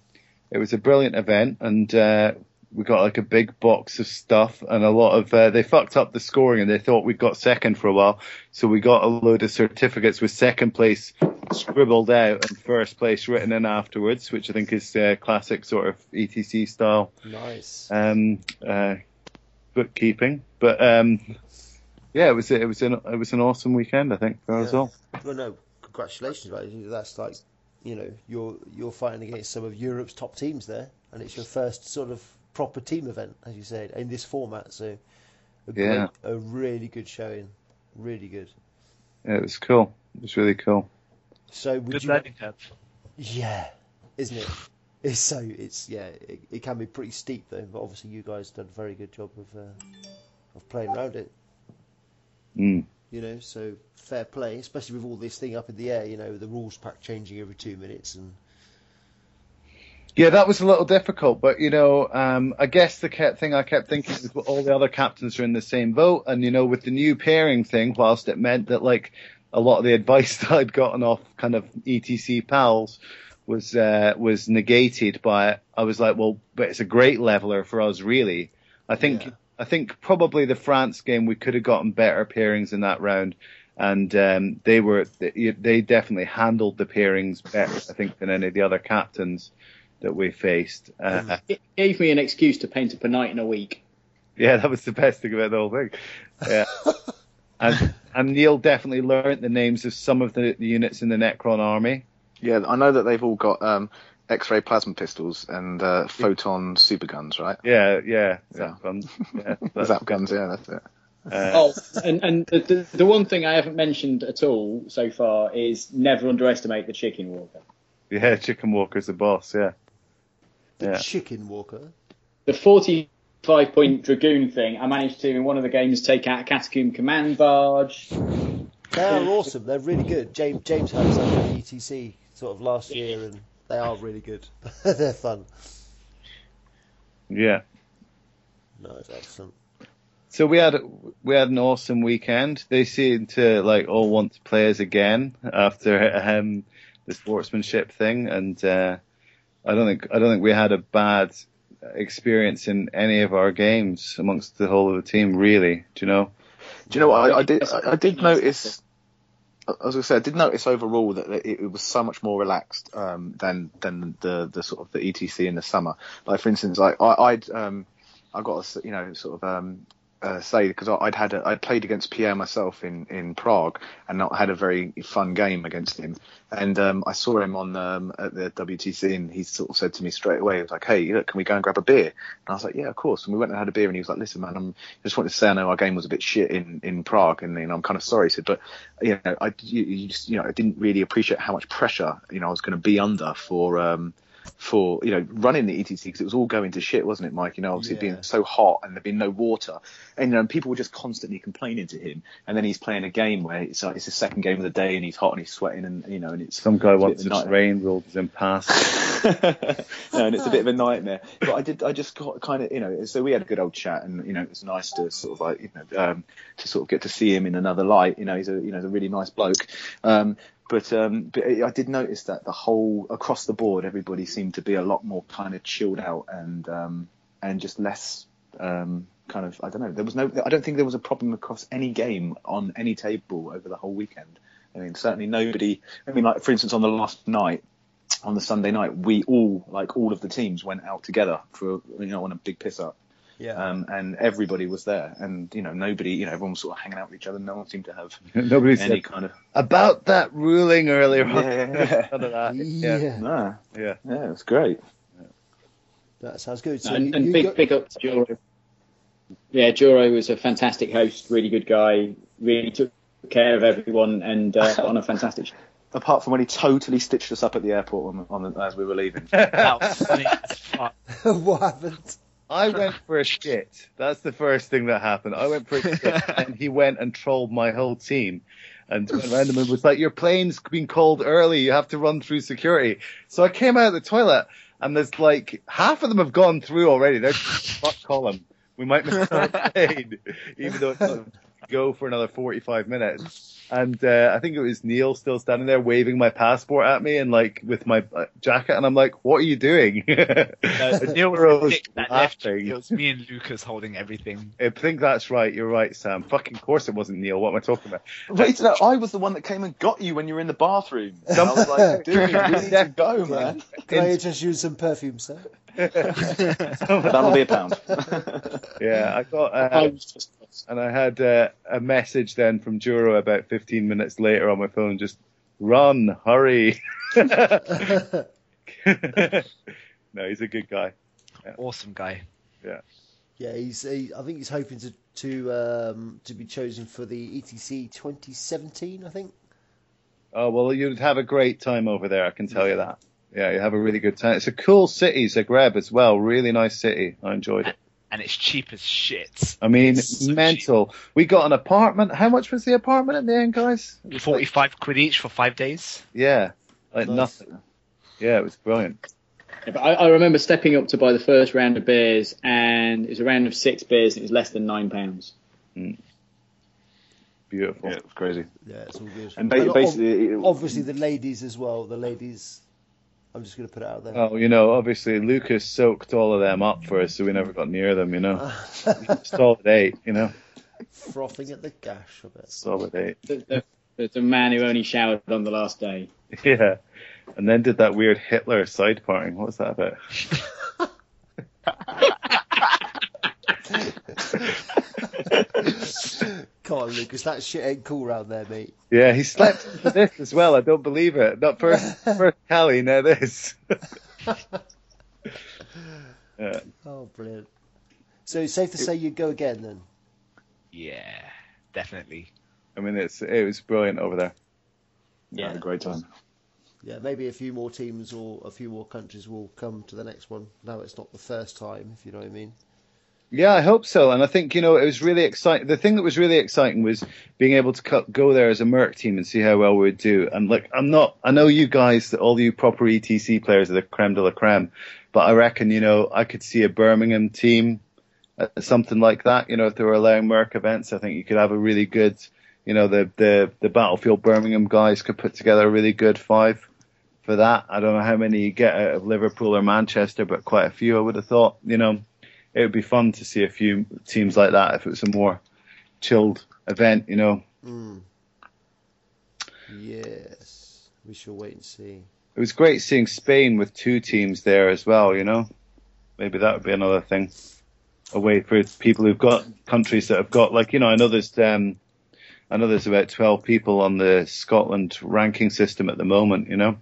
it was a brilliant event, and uh, we got like a big box of stuff and a lot of uh, they fucked up the scoring and they thought we got second for a while, so we got a load of certificates with second place scribbled out and first place written in afterwards, which I think is uh, classic sort of ETC style Nice. um, uh, bookkeeping. But um, yeah, it was it was an it was an awesome weekend, I think, for us all. Well, no, congratulations, right? That's like, you know, you're you're fighting against some of Europe's top teams there, and it's your first sort of proper team event, as you said, in this format. So, a great, Yeah. a really good showing, really good. Yeah, it was cool. It was really cool. So, would Good you? learning curve. Yeah, isn't it? It's so it's yeah, it, it can be pretty steep though. But obviously, you guys done a very good job of uh, of playing around it. Mm. You know, so fair play, especially with all this thing up in the air. You know, the rules pack changing every two minutes and Yeah, that was a little difficult, but you know, um, I guess the thing I kept thinking is all the other captains are in the same boat, and you know, with the new pairing thing, whilst it meant that like a lot of the advice that I'd gotten off kind of ETC pals was uh, was negated by it. I was like, well, but it's a great leveler for us, really. I think Yeah. I think probably the France game we could have gotten better pairings in that round, and um, they were they definitely handled the pairings better, I think, than any of the other captains that we faced. Uh, It gave me an excuse to paint up a knight in a week. yeah, that was the best thing about the whole thing. Yeah. and and Neil definitely learnt the names of some of the, the units in the Necron army. Yeah, I know that they've all got um, X-ray plasma pistols and uh, photon super guns, right? Yeah, yeah, Yeah. Fun. yeah. Zap guns, yeah, that's it. uh, Oh, and, and the, the, the one thing I haven't mentioned at all so far is never underestimate the chicken walker. yeah, Chicken Walker's the boss. Yeah, the Yeah. chicken walker. The 45 point Dragoon thing, I managed to, in one of the games, take out a Catacomb Command Barge. They are awesome. They're really good. James James had some at ETC sort of last year, and they are really good. They're fun. yeah. No, it's excellent. So we had we had an awesome weekend. They seem to like all want to play us again after um, the sportsmanship thing, and uh, I don't think I don't think we had a bad experience in any of our games amongst the whole of the team. Really, do you know? Do you know what I, I did? I, I did notice. As I said, I did notice overall that it, it was so much more relaxed um, than than the the sort of the ETC in the summer. Like for instance, like I, I'd um, I got to you know sort of um, uh, say because I'd had a, I'd played against Pierre myself in in Prague and I had a very fun game against him. And um, I saw him on um, at the WTC and he sort of said to me straight away, he was like, "Hey, look, can we go and grab a beer?" And I was like, "Yeah, of course." And we went and had a beer and he was like, "Listen, man, I'm I just wanted to say I know our game was a bit shit in, in Prague and you know I'm kind of sorry." He said, "But you know, I you, you just you know I didn't really appreciate how much pressure you know I was going to be under for." um for you know running the ETC because it was all going to shit, wasn't it, Mike? You know, obviously Yeah. being so hot and there being no water, and you know, people were just constantly complaining to him. And then he's playing a game where it's like it's the second game of the day, and he's hot and he's sweating, and you know, and it's Some guy a wants to train rules impassable. nightmare. no, and it's a bit of a nightmare. But I did, I just got kind of, you know, so we had a good old chat, and you know, it was nice to sort of like, you know, um, to sort of get to see him in another light. You know, he's a, you know, he's a really nice bloke. Um, but um, but I did notice that the whole across the board, everybody seemed to be a lot more kind of chilled out and um, and just less um, kind of I don't know. There was no. I don't think there was a problem across any game on any table over the whole weekend. I mean, certainly nobody. I mean, like for instance, on the last night, on the Sunday night, we all like all of the teams went out together for you know on a big piss up. Yeah. Um, and everybody was there, and you know nobody, you know, everyone was sort of hanging out with each other. No one seemed to have Nobody any said kind of about that ruling earlier on. Yeah, yeah, yeah. None of that. yeah. Yeah, no, yeah. yeah, it was great. That sounds good. So and you, and you big, got- big up to Juro. Yeah, Juro was a fantastic host, really good guy, really took care of everyone, and uh, on a fantastic show. Apart from when he totally stitched us up at the airport on, on the, as we were leaving. That funny what happened? I went for a shit. That's the first thing that happened. I went for a shit, and he went and trolled my whole team. And went around them and was like, "Your plane's been called early. You have to run through security." So I came out of the toilet, and there's like half of them have gone through already. They're fuck column. We might miss our plane, even though it's not go for another 45 minutes. And uh, I think it was Neil still standing there waving my passport at me and like with my uh, jacket, and I'm like, "What are you doing?" Uh, Neil was We're the all dick that left laughing. It was me and Lucas holding everything. I think that's right. You're right, Sam. Fucking course it wasn't Neil. What am I talking about? Wait, no, I was the one that came and got you when you were in the bathroom. And I was like, dude, we need to go, man. Can I interest you in some perfume, sir? That'll be a pound. Yeah, I got, I uh, and I had uh, a message then from Juro about 15 minutes later on my phone, just run, hurry. no, he's a good guy. Awesome guy. Yeah, he's. He, I think he's hoping to to um, to be chosen for the ETC 2017. I think. Oh well, you'd have a great time over there. I can tell you that. Yeah, you have a really good time. It's a cool city, Zagreb as well. Really nice city. I enjoyed it. And it's cheap as shit. I mean, So mental. We got an apartment. How much was the apartment in the end, guys? It was like- Forty-five quid each for five days. yeah, like Nice. nothing. Yeah, it was brilliant. Yeah, but I, I remember stepping up to buy the first round of beers, and it was a round of six beers, and it was less than nine pounds. Mm. Beautiful. Yeah, it was crazy. Yeah, it's all good. And ba- basically, obviously the ladies as well. The ladies. I'm just going to put it out there. Oh, you know, obviously Lucas soaked all of them up for us, so we never got near them. You know, solid eight. You know, Frothing at the gash of it. solid eight. The, the, the, the man who only showered on the last day. Yeah, and then did that weird Hitler side parting. What was that about? Come on, Lucas, that shit ain't cool round there, mate. Yeah, he slept for this as well. I don't believe it. Not first, first Cali, now this. yeah. Oh, brilliant. So it's safe to say you go again then. Yeah, definitely. I mean, it's it was brilliant over there. yeah, had a great time. Yeah, maybe a few more teams or a few more countries will come to the next one. Now it's not the first time, if you know what I mean. Yeah, I hope so. And I think, you know, it was really exciting. The thing that was really exciting was being able to co- go there as a Merc team and see how well we would do. And like, I'm not, I know you guys, all you proper ETC players are the creme de la creme, but I reckon, you know, I could see a Birmingham team, uh, something like that. You know, if they were allowing Merc events, I think you could have a really good, you know, the, the, the Battlefield Birmingham guys could put together a really good five for that. I don't know how many you get out of Liverpool or Manchester, but quite a few I would have thought, you know it would be fun to see a few teams like that if it was a more chilled event, you know. Mm. Yes, we shall wait and see. It was great seeing Spain with two teams there as well, you know. Maybe that would be another thing. A way for people who've got countries that have got like, you know, I know there's um I know there's about twelve people on the Scotland ranking system at the moment, you know.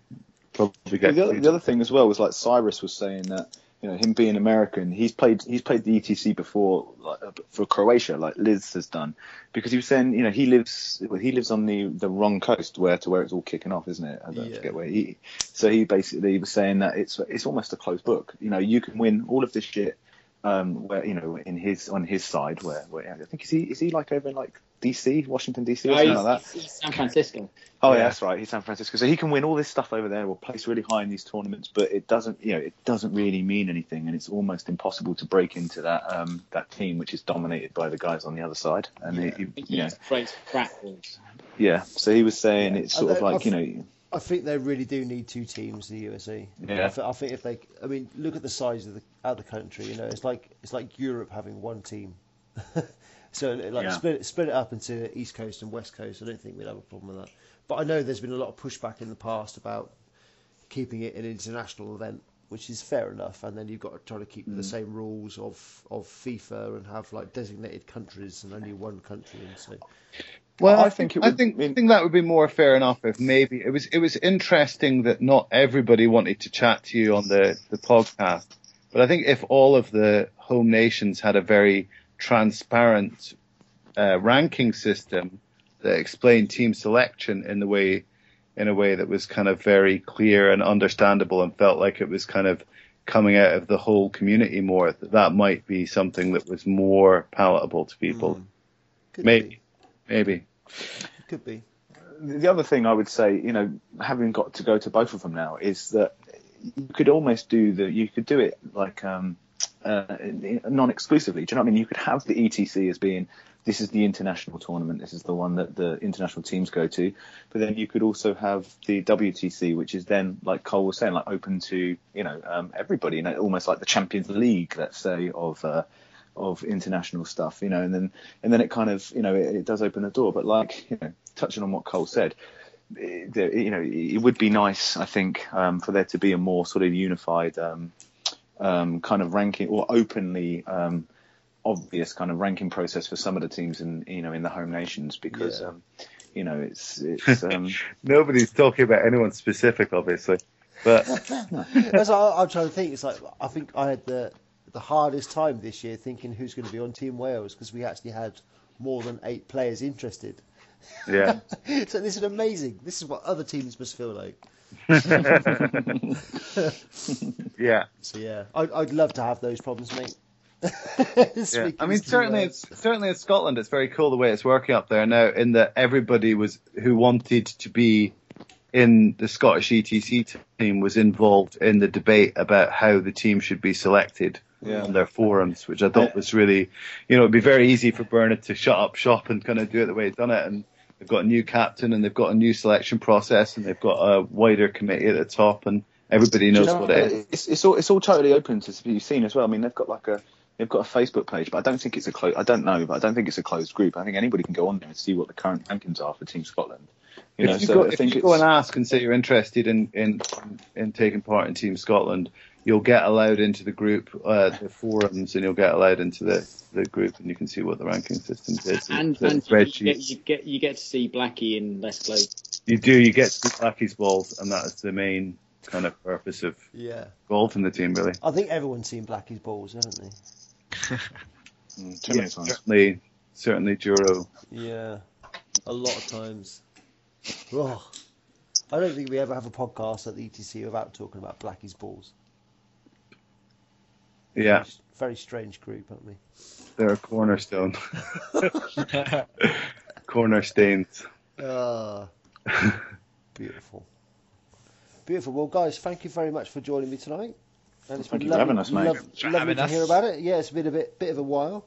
Probably get The other, the other thing as well was like Cyrus was saying that you know him being American, he's played he's played the ETC before like, uh, for Croatia, like Liz has done, because he was saying you know he lives well, he lives on the the wrong coast where to where it's all kicking off, isn't it? I don't Yeah. forget where he. So he basically was saying that it's it's almost a closed book. You know, you can win all of this shit. Um, where you know in his on his side, where, where I think is he is he like over in like DC, Washington DC, or No, something he's, like that. he's San Francisco. Oh Yeah. yeah, that's right. He's San Francisco, so he can win all this stuff over there, or place really high in these tournaments. But it doesn't, you know, it doesn't really mean anything, and it's almost impossible to break into that um, that team, which is dominated by the guys on the other side. And Yeah. it- you, I you know, he's afraid to crack balls. yeah. So he was saying Yeah. it's sort And of I- like you know, I think they really do need two teams, the USA. Yeah. I, th- I think if they, I mean, look at the size of the of the country. You know, it's like it's like Europe having one team. so like Yeah. split split it up into East Coast and West Coast. I don't think we'd have a problem with that. But I know there's been a lot of pushback in the past about keeping it an international event, which is fair enough. And then you've got to try to keep Mm. the same rules of of FIFA and have like designated countries and only one country. And so Well, I I think think it I would- think I mean- I think that would be more fair enough if maybe it was it was interesting that not everybody wanted to chat to you on the the podcast, but I think if all of the home nations had a very transparent uh, ranking system that explained team selection in the way in a way that was kind of very clear and understandable and felt like it was kind of coming out of the whole community more, that that might be something that was more palatable to people. Mm. Maybe, be, maybe. could be. the other thing I would say, you know, having got to go to both of them now, is that you could almost do the, you could do it like um, uh, non-exclusively. Do you know what I mean? You could have the ETC as being this is the international tournament, this is the one that the international teams go to, but then you could also have the WTC, which is then like Cole was saying, like open to you know um, everybody, you know, almost like the Champions League, let's say, of uh, of international stuff, you know, and then and then it kind of you know it, it does open the door. But like you know, touching on what Cole said, it, you know, it would be nice, I think, um, for there to be a more sort of unified um, um, kind of ranking or openly um, obvious kind of ranking process for some of the teams in you know in the home nations because Yeah. um, you know it's it's um, Nobody's talking about anyone specific, obviously. But That's what I- I'm trying to think. It's like I think I had the the hardest time this year thinking who's going to be on Team Wales because we actually had more than eight players interested. Yeah. so this is amazing. This is what other teams must feel like. yeah. So yeah, I'd, I'd love to have those problems, mate. Yeah. I mean, certainly, it's certainly in Scotland. It's very cool the way it's working up there now. In that everybody was who wanted to be in the Scottish ETC team was involved in the debate about how the team should be selected Yeah. on their forums, which I thought was really, you know, it'd be very easy for Bernard to shut up shop and kind of do it the way he's done it. And they've got a new captain and they've got a new selection process and they've got a wider committee at the top and everybody knows you know, what it is. It's, it's all it's all totally open to be seen as well. I mean, they've got like a they've got a Facebook page, but I don't think it's a close. I don't know, but I don't think it's a closed group. I think anybody can go on there and see what the current rankings are for Team Scotland. You know, if you, so go, I if you go and ask and say you're interested in, in in taking part in Team Scotland, you'll get allowed into the group, uh, the forums, and you'll get allowed into the, the group, and you can see what the ranking system is. And, the and you, get, you get you get to see Blackie in less clothes. You do. You get to see Blackie's balls, and that is the main kind of purpose of yeah, golf in the team, really. I think everyone's seen Blackie's balls, haven't they? Mm, too many times. Certainly, certainly, Juro. Yeah, a lot of times. Oh, I don't think we ever have a podcast at the ETC without talking about Blackie's balls. Yeah, Very strange group, aren't we? they're a cornerstone. Cornerstones. Ah, beautiful. Beautiful. Well, guys, thank you very much for joining me tonight. And it's Thank been you for lovely, having us, mate. lov- Thanks for lovely having to us. hear about it. Yeah, it's been a bit bit of a while.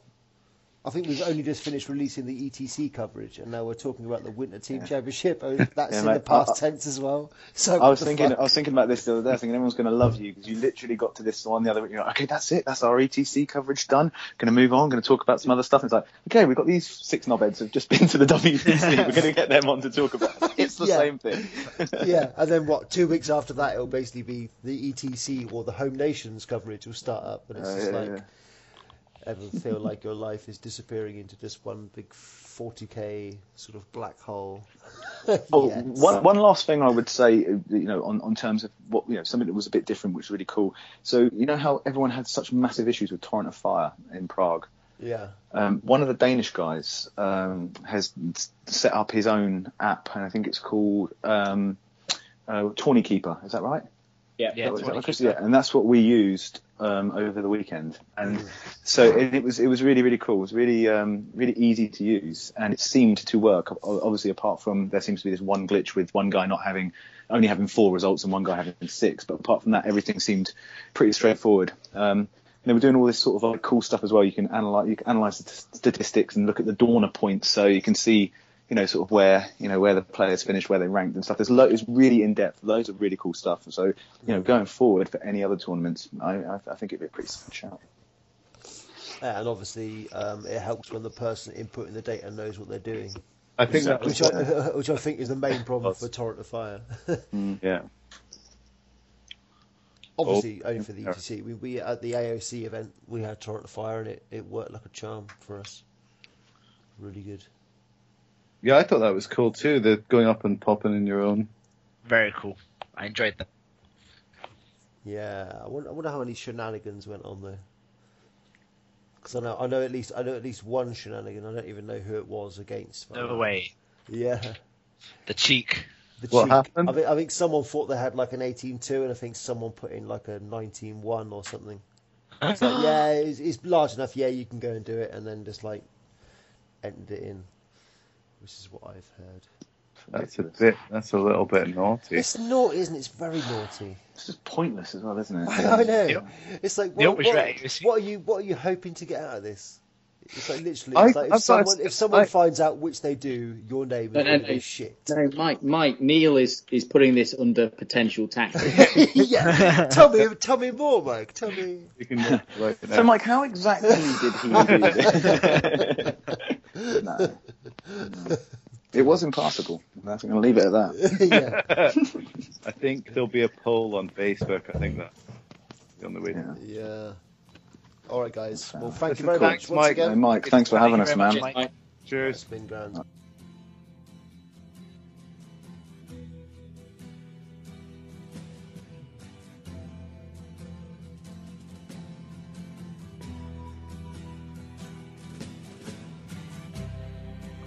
I think we've only just finished releasing the ETC coverage, and now we're talking about the Winter Team Championship. Oh, That's Yeah, in the past I- tense as well. So I was thinking, fuck? I was thinking about this the other day. I was thinking everyone's going to love you because you literally got to this one the other week. You're like, okay, that's it. That's our ETC coverage done. Going to move on. Going to talk about some other stuff. And it's like, okay, we've got these six knobheads who've just been to the WTC. We're going to get them on to talk about. It. It's the Yeah. same thing. yeah, and then what? Two weeks after that, it'll basically be the ETC or the Home Nations coverage will start up, and it's Uh, just yeah, like ever feel like your life is disappearing into just one big 40k sort of black hole. Oh, Yes. one, one last thing I would say, uh, you know, on, on terms of what, you know, something that was a bit different, which was really cool. So, you know how everyone had such massive issues with Torrent of Fire in Prague? Yeah, Um, one of the Danish guys um, has set up his own app, and I think it's called um, uh, TourneyKeeper. Is that right? Yeah. Yeah, Is that Tawny what it is? Keeper. yeah, and that's what we used um, over the weekend, and so it, it was it was really really cool. It was really um, really easy to use, and it seemed to work. Obviously, apart from there seems to be this one glitch with one guy not having only having four results and one guy having six, but apart from that, everything seemed pretty straightforward. Um, and they were doing all this sort of like cool stuff as well. You can analyze you can analyze the t- statistics and look at the Dorner points, so you can see you know, sort of where you know where the players finished, where they ranked and stuff. There's lo- it's really in depth, loads of really cool stuff. And so, you know, going forward for any other tournaments, I, I, I think it'd be a pretty solid shout. Yeah, and obviously um, it helps when the person inputting the data knows what they're doing, I think that which I, which I think is the main problem for Torrent of Fire. yeah. Obviously, Oh, only for the yeah. ETC. We, we at the AOC event we had Torrent of Fire and it, it worked like a charm for us. Really good. Yeah, I thought that was cool too. The going up and popping in your own. Very cool. I enjoyed that. Yeah, I wonder, I wonder how many shenanigans went on there. Because I know I know at least I know at least one shenanigan. I don't even know who it was against. but- No way. Yeah. The cheek. The What cheek. happened? I think, I think someone thought they had like an 18-2 and I think someone put in like a 19-1 or something. It's like, yeah, it's, it's large enough. Yeah, you can go and do it, and then just like entered it in, which is what I've heard. That's a bit. That's a little bit naughty. It's naughty, isn't it? It's very naughty. It's just pointless as well, isn't it? I know. Yep. It's like, The what, always what, right, what are you what are you hoping to get out of this? It's like literally, I- it's like if I've someone if someone I- finds out which they do, your name is No, no, no. shit. No, Mike, Mike, Neil is, is putting this under potential tax. yeah, tell me, tell me more, Mike. Tell me. You can just work it So. Mike, how exactly did he do this? No. No. It was impossible. I'm going to leave it at that. yeah, I think there'll be a poll on Facebook. I think that on the way. Yeah. yeah. All right, guys. Uh, well, thank This you very cool. much Thanks, once Mike. Hey, again. Mike, thanks for having us, man. much, Mike. It's Cheers. been grand.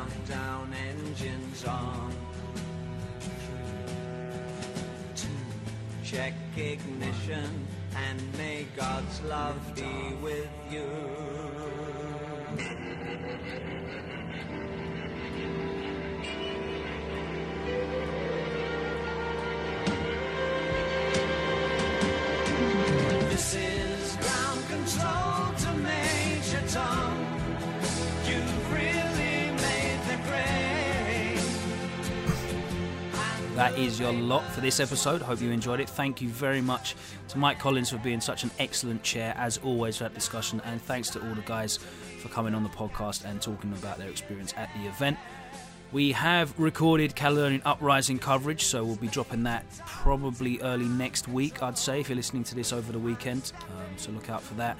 countdown engines on. Two, check ignition and may God's love be with you. That is your lot for this episode. Hope you enjoyed it. Thank you very much to Mike Collins for being such an excellent chair, as always, for that discussion. And thanks to all the guys for coming on the podcast and talking about their experience at the event. We have recorded Caledonian Uprising coverage, so we'll be dropping that probably early next week, I'd say, if you're listening to this over the weekend. Um, so look out for that.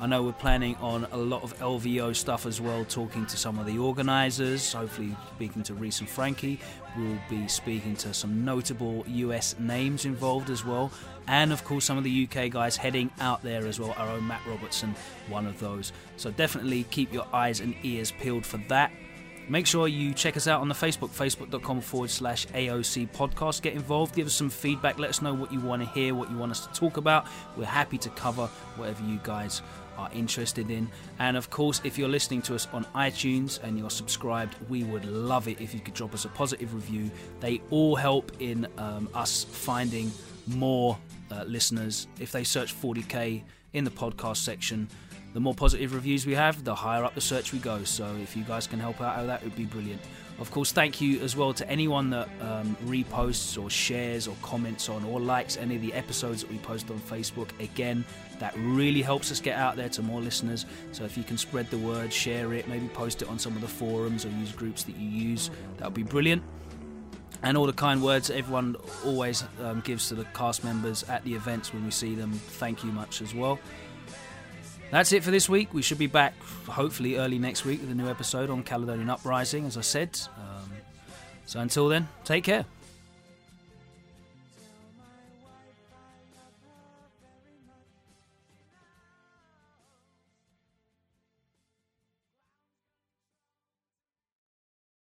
I know we're planning on a lot of LVO stuff as well, talking to some of the organisers, hopefully speaking to Reese and Frankie. We'll be speaking to some notable US names involved as well, and of course some of the UK guys heading out there as well. Our own Matt Robertson, one of those. So definitely keep your eyes and ears peeled for that. Make sure you check us out on the Facebook, facebook.com forward slash AOC podcast. Get involved, give us some feedback, let us know what you want to hear, what you want us to talk about. We're happy to cover whatever you guys are interested in. And of course, if you're listening to us on iTunes and you're subscribed, we would love it if you could drop us a positive review. They all help in um, us finding more uh, listeners. If they search 40k in the podcast section, the more positive reviews we have, the higher up the search we go. So if you guys can help out, that would be brilliant. Of course, thank you as well to anyone that um, reposts or shares or comments on or likes any of the episodes that we post on Facebook. Again, that really helps us get out there to more listeners. So if you can spread the word, share it, maybe post it on some of the forums or use groups that you use, that would be brilliant and all the kind words everyone always um, gives to the cast members at the events when we see them. Thank you much as well. That's it for this week. We should be back hopefully early next week with a new episode on Caledonian Uprising, as I said. Um, so until then, take care.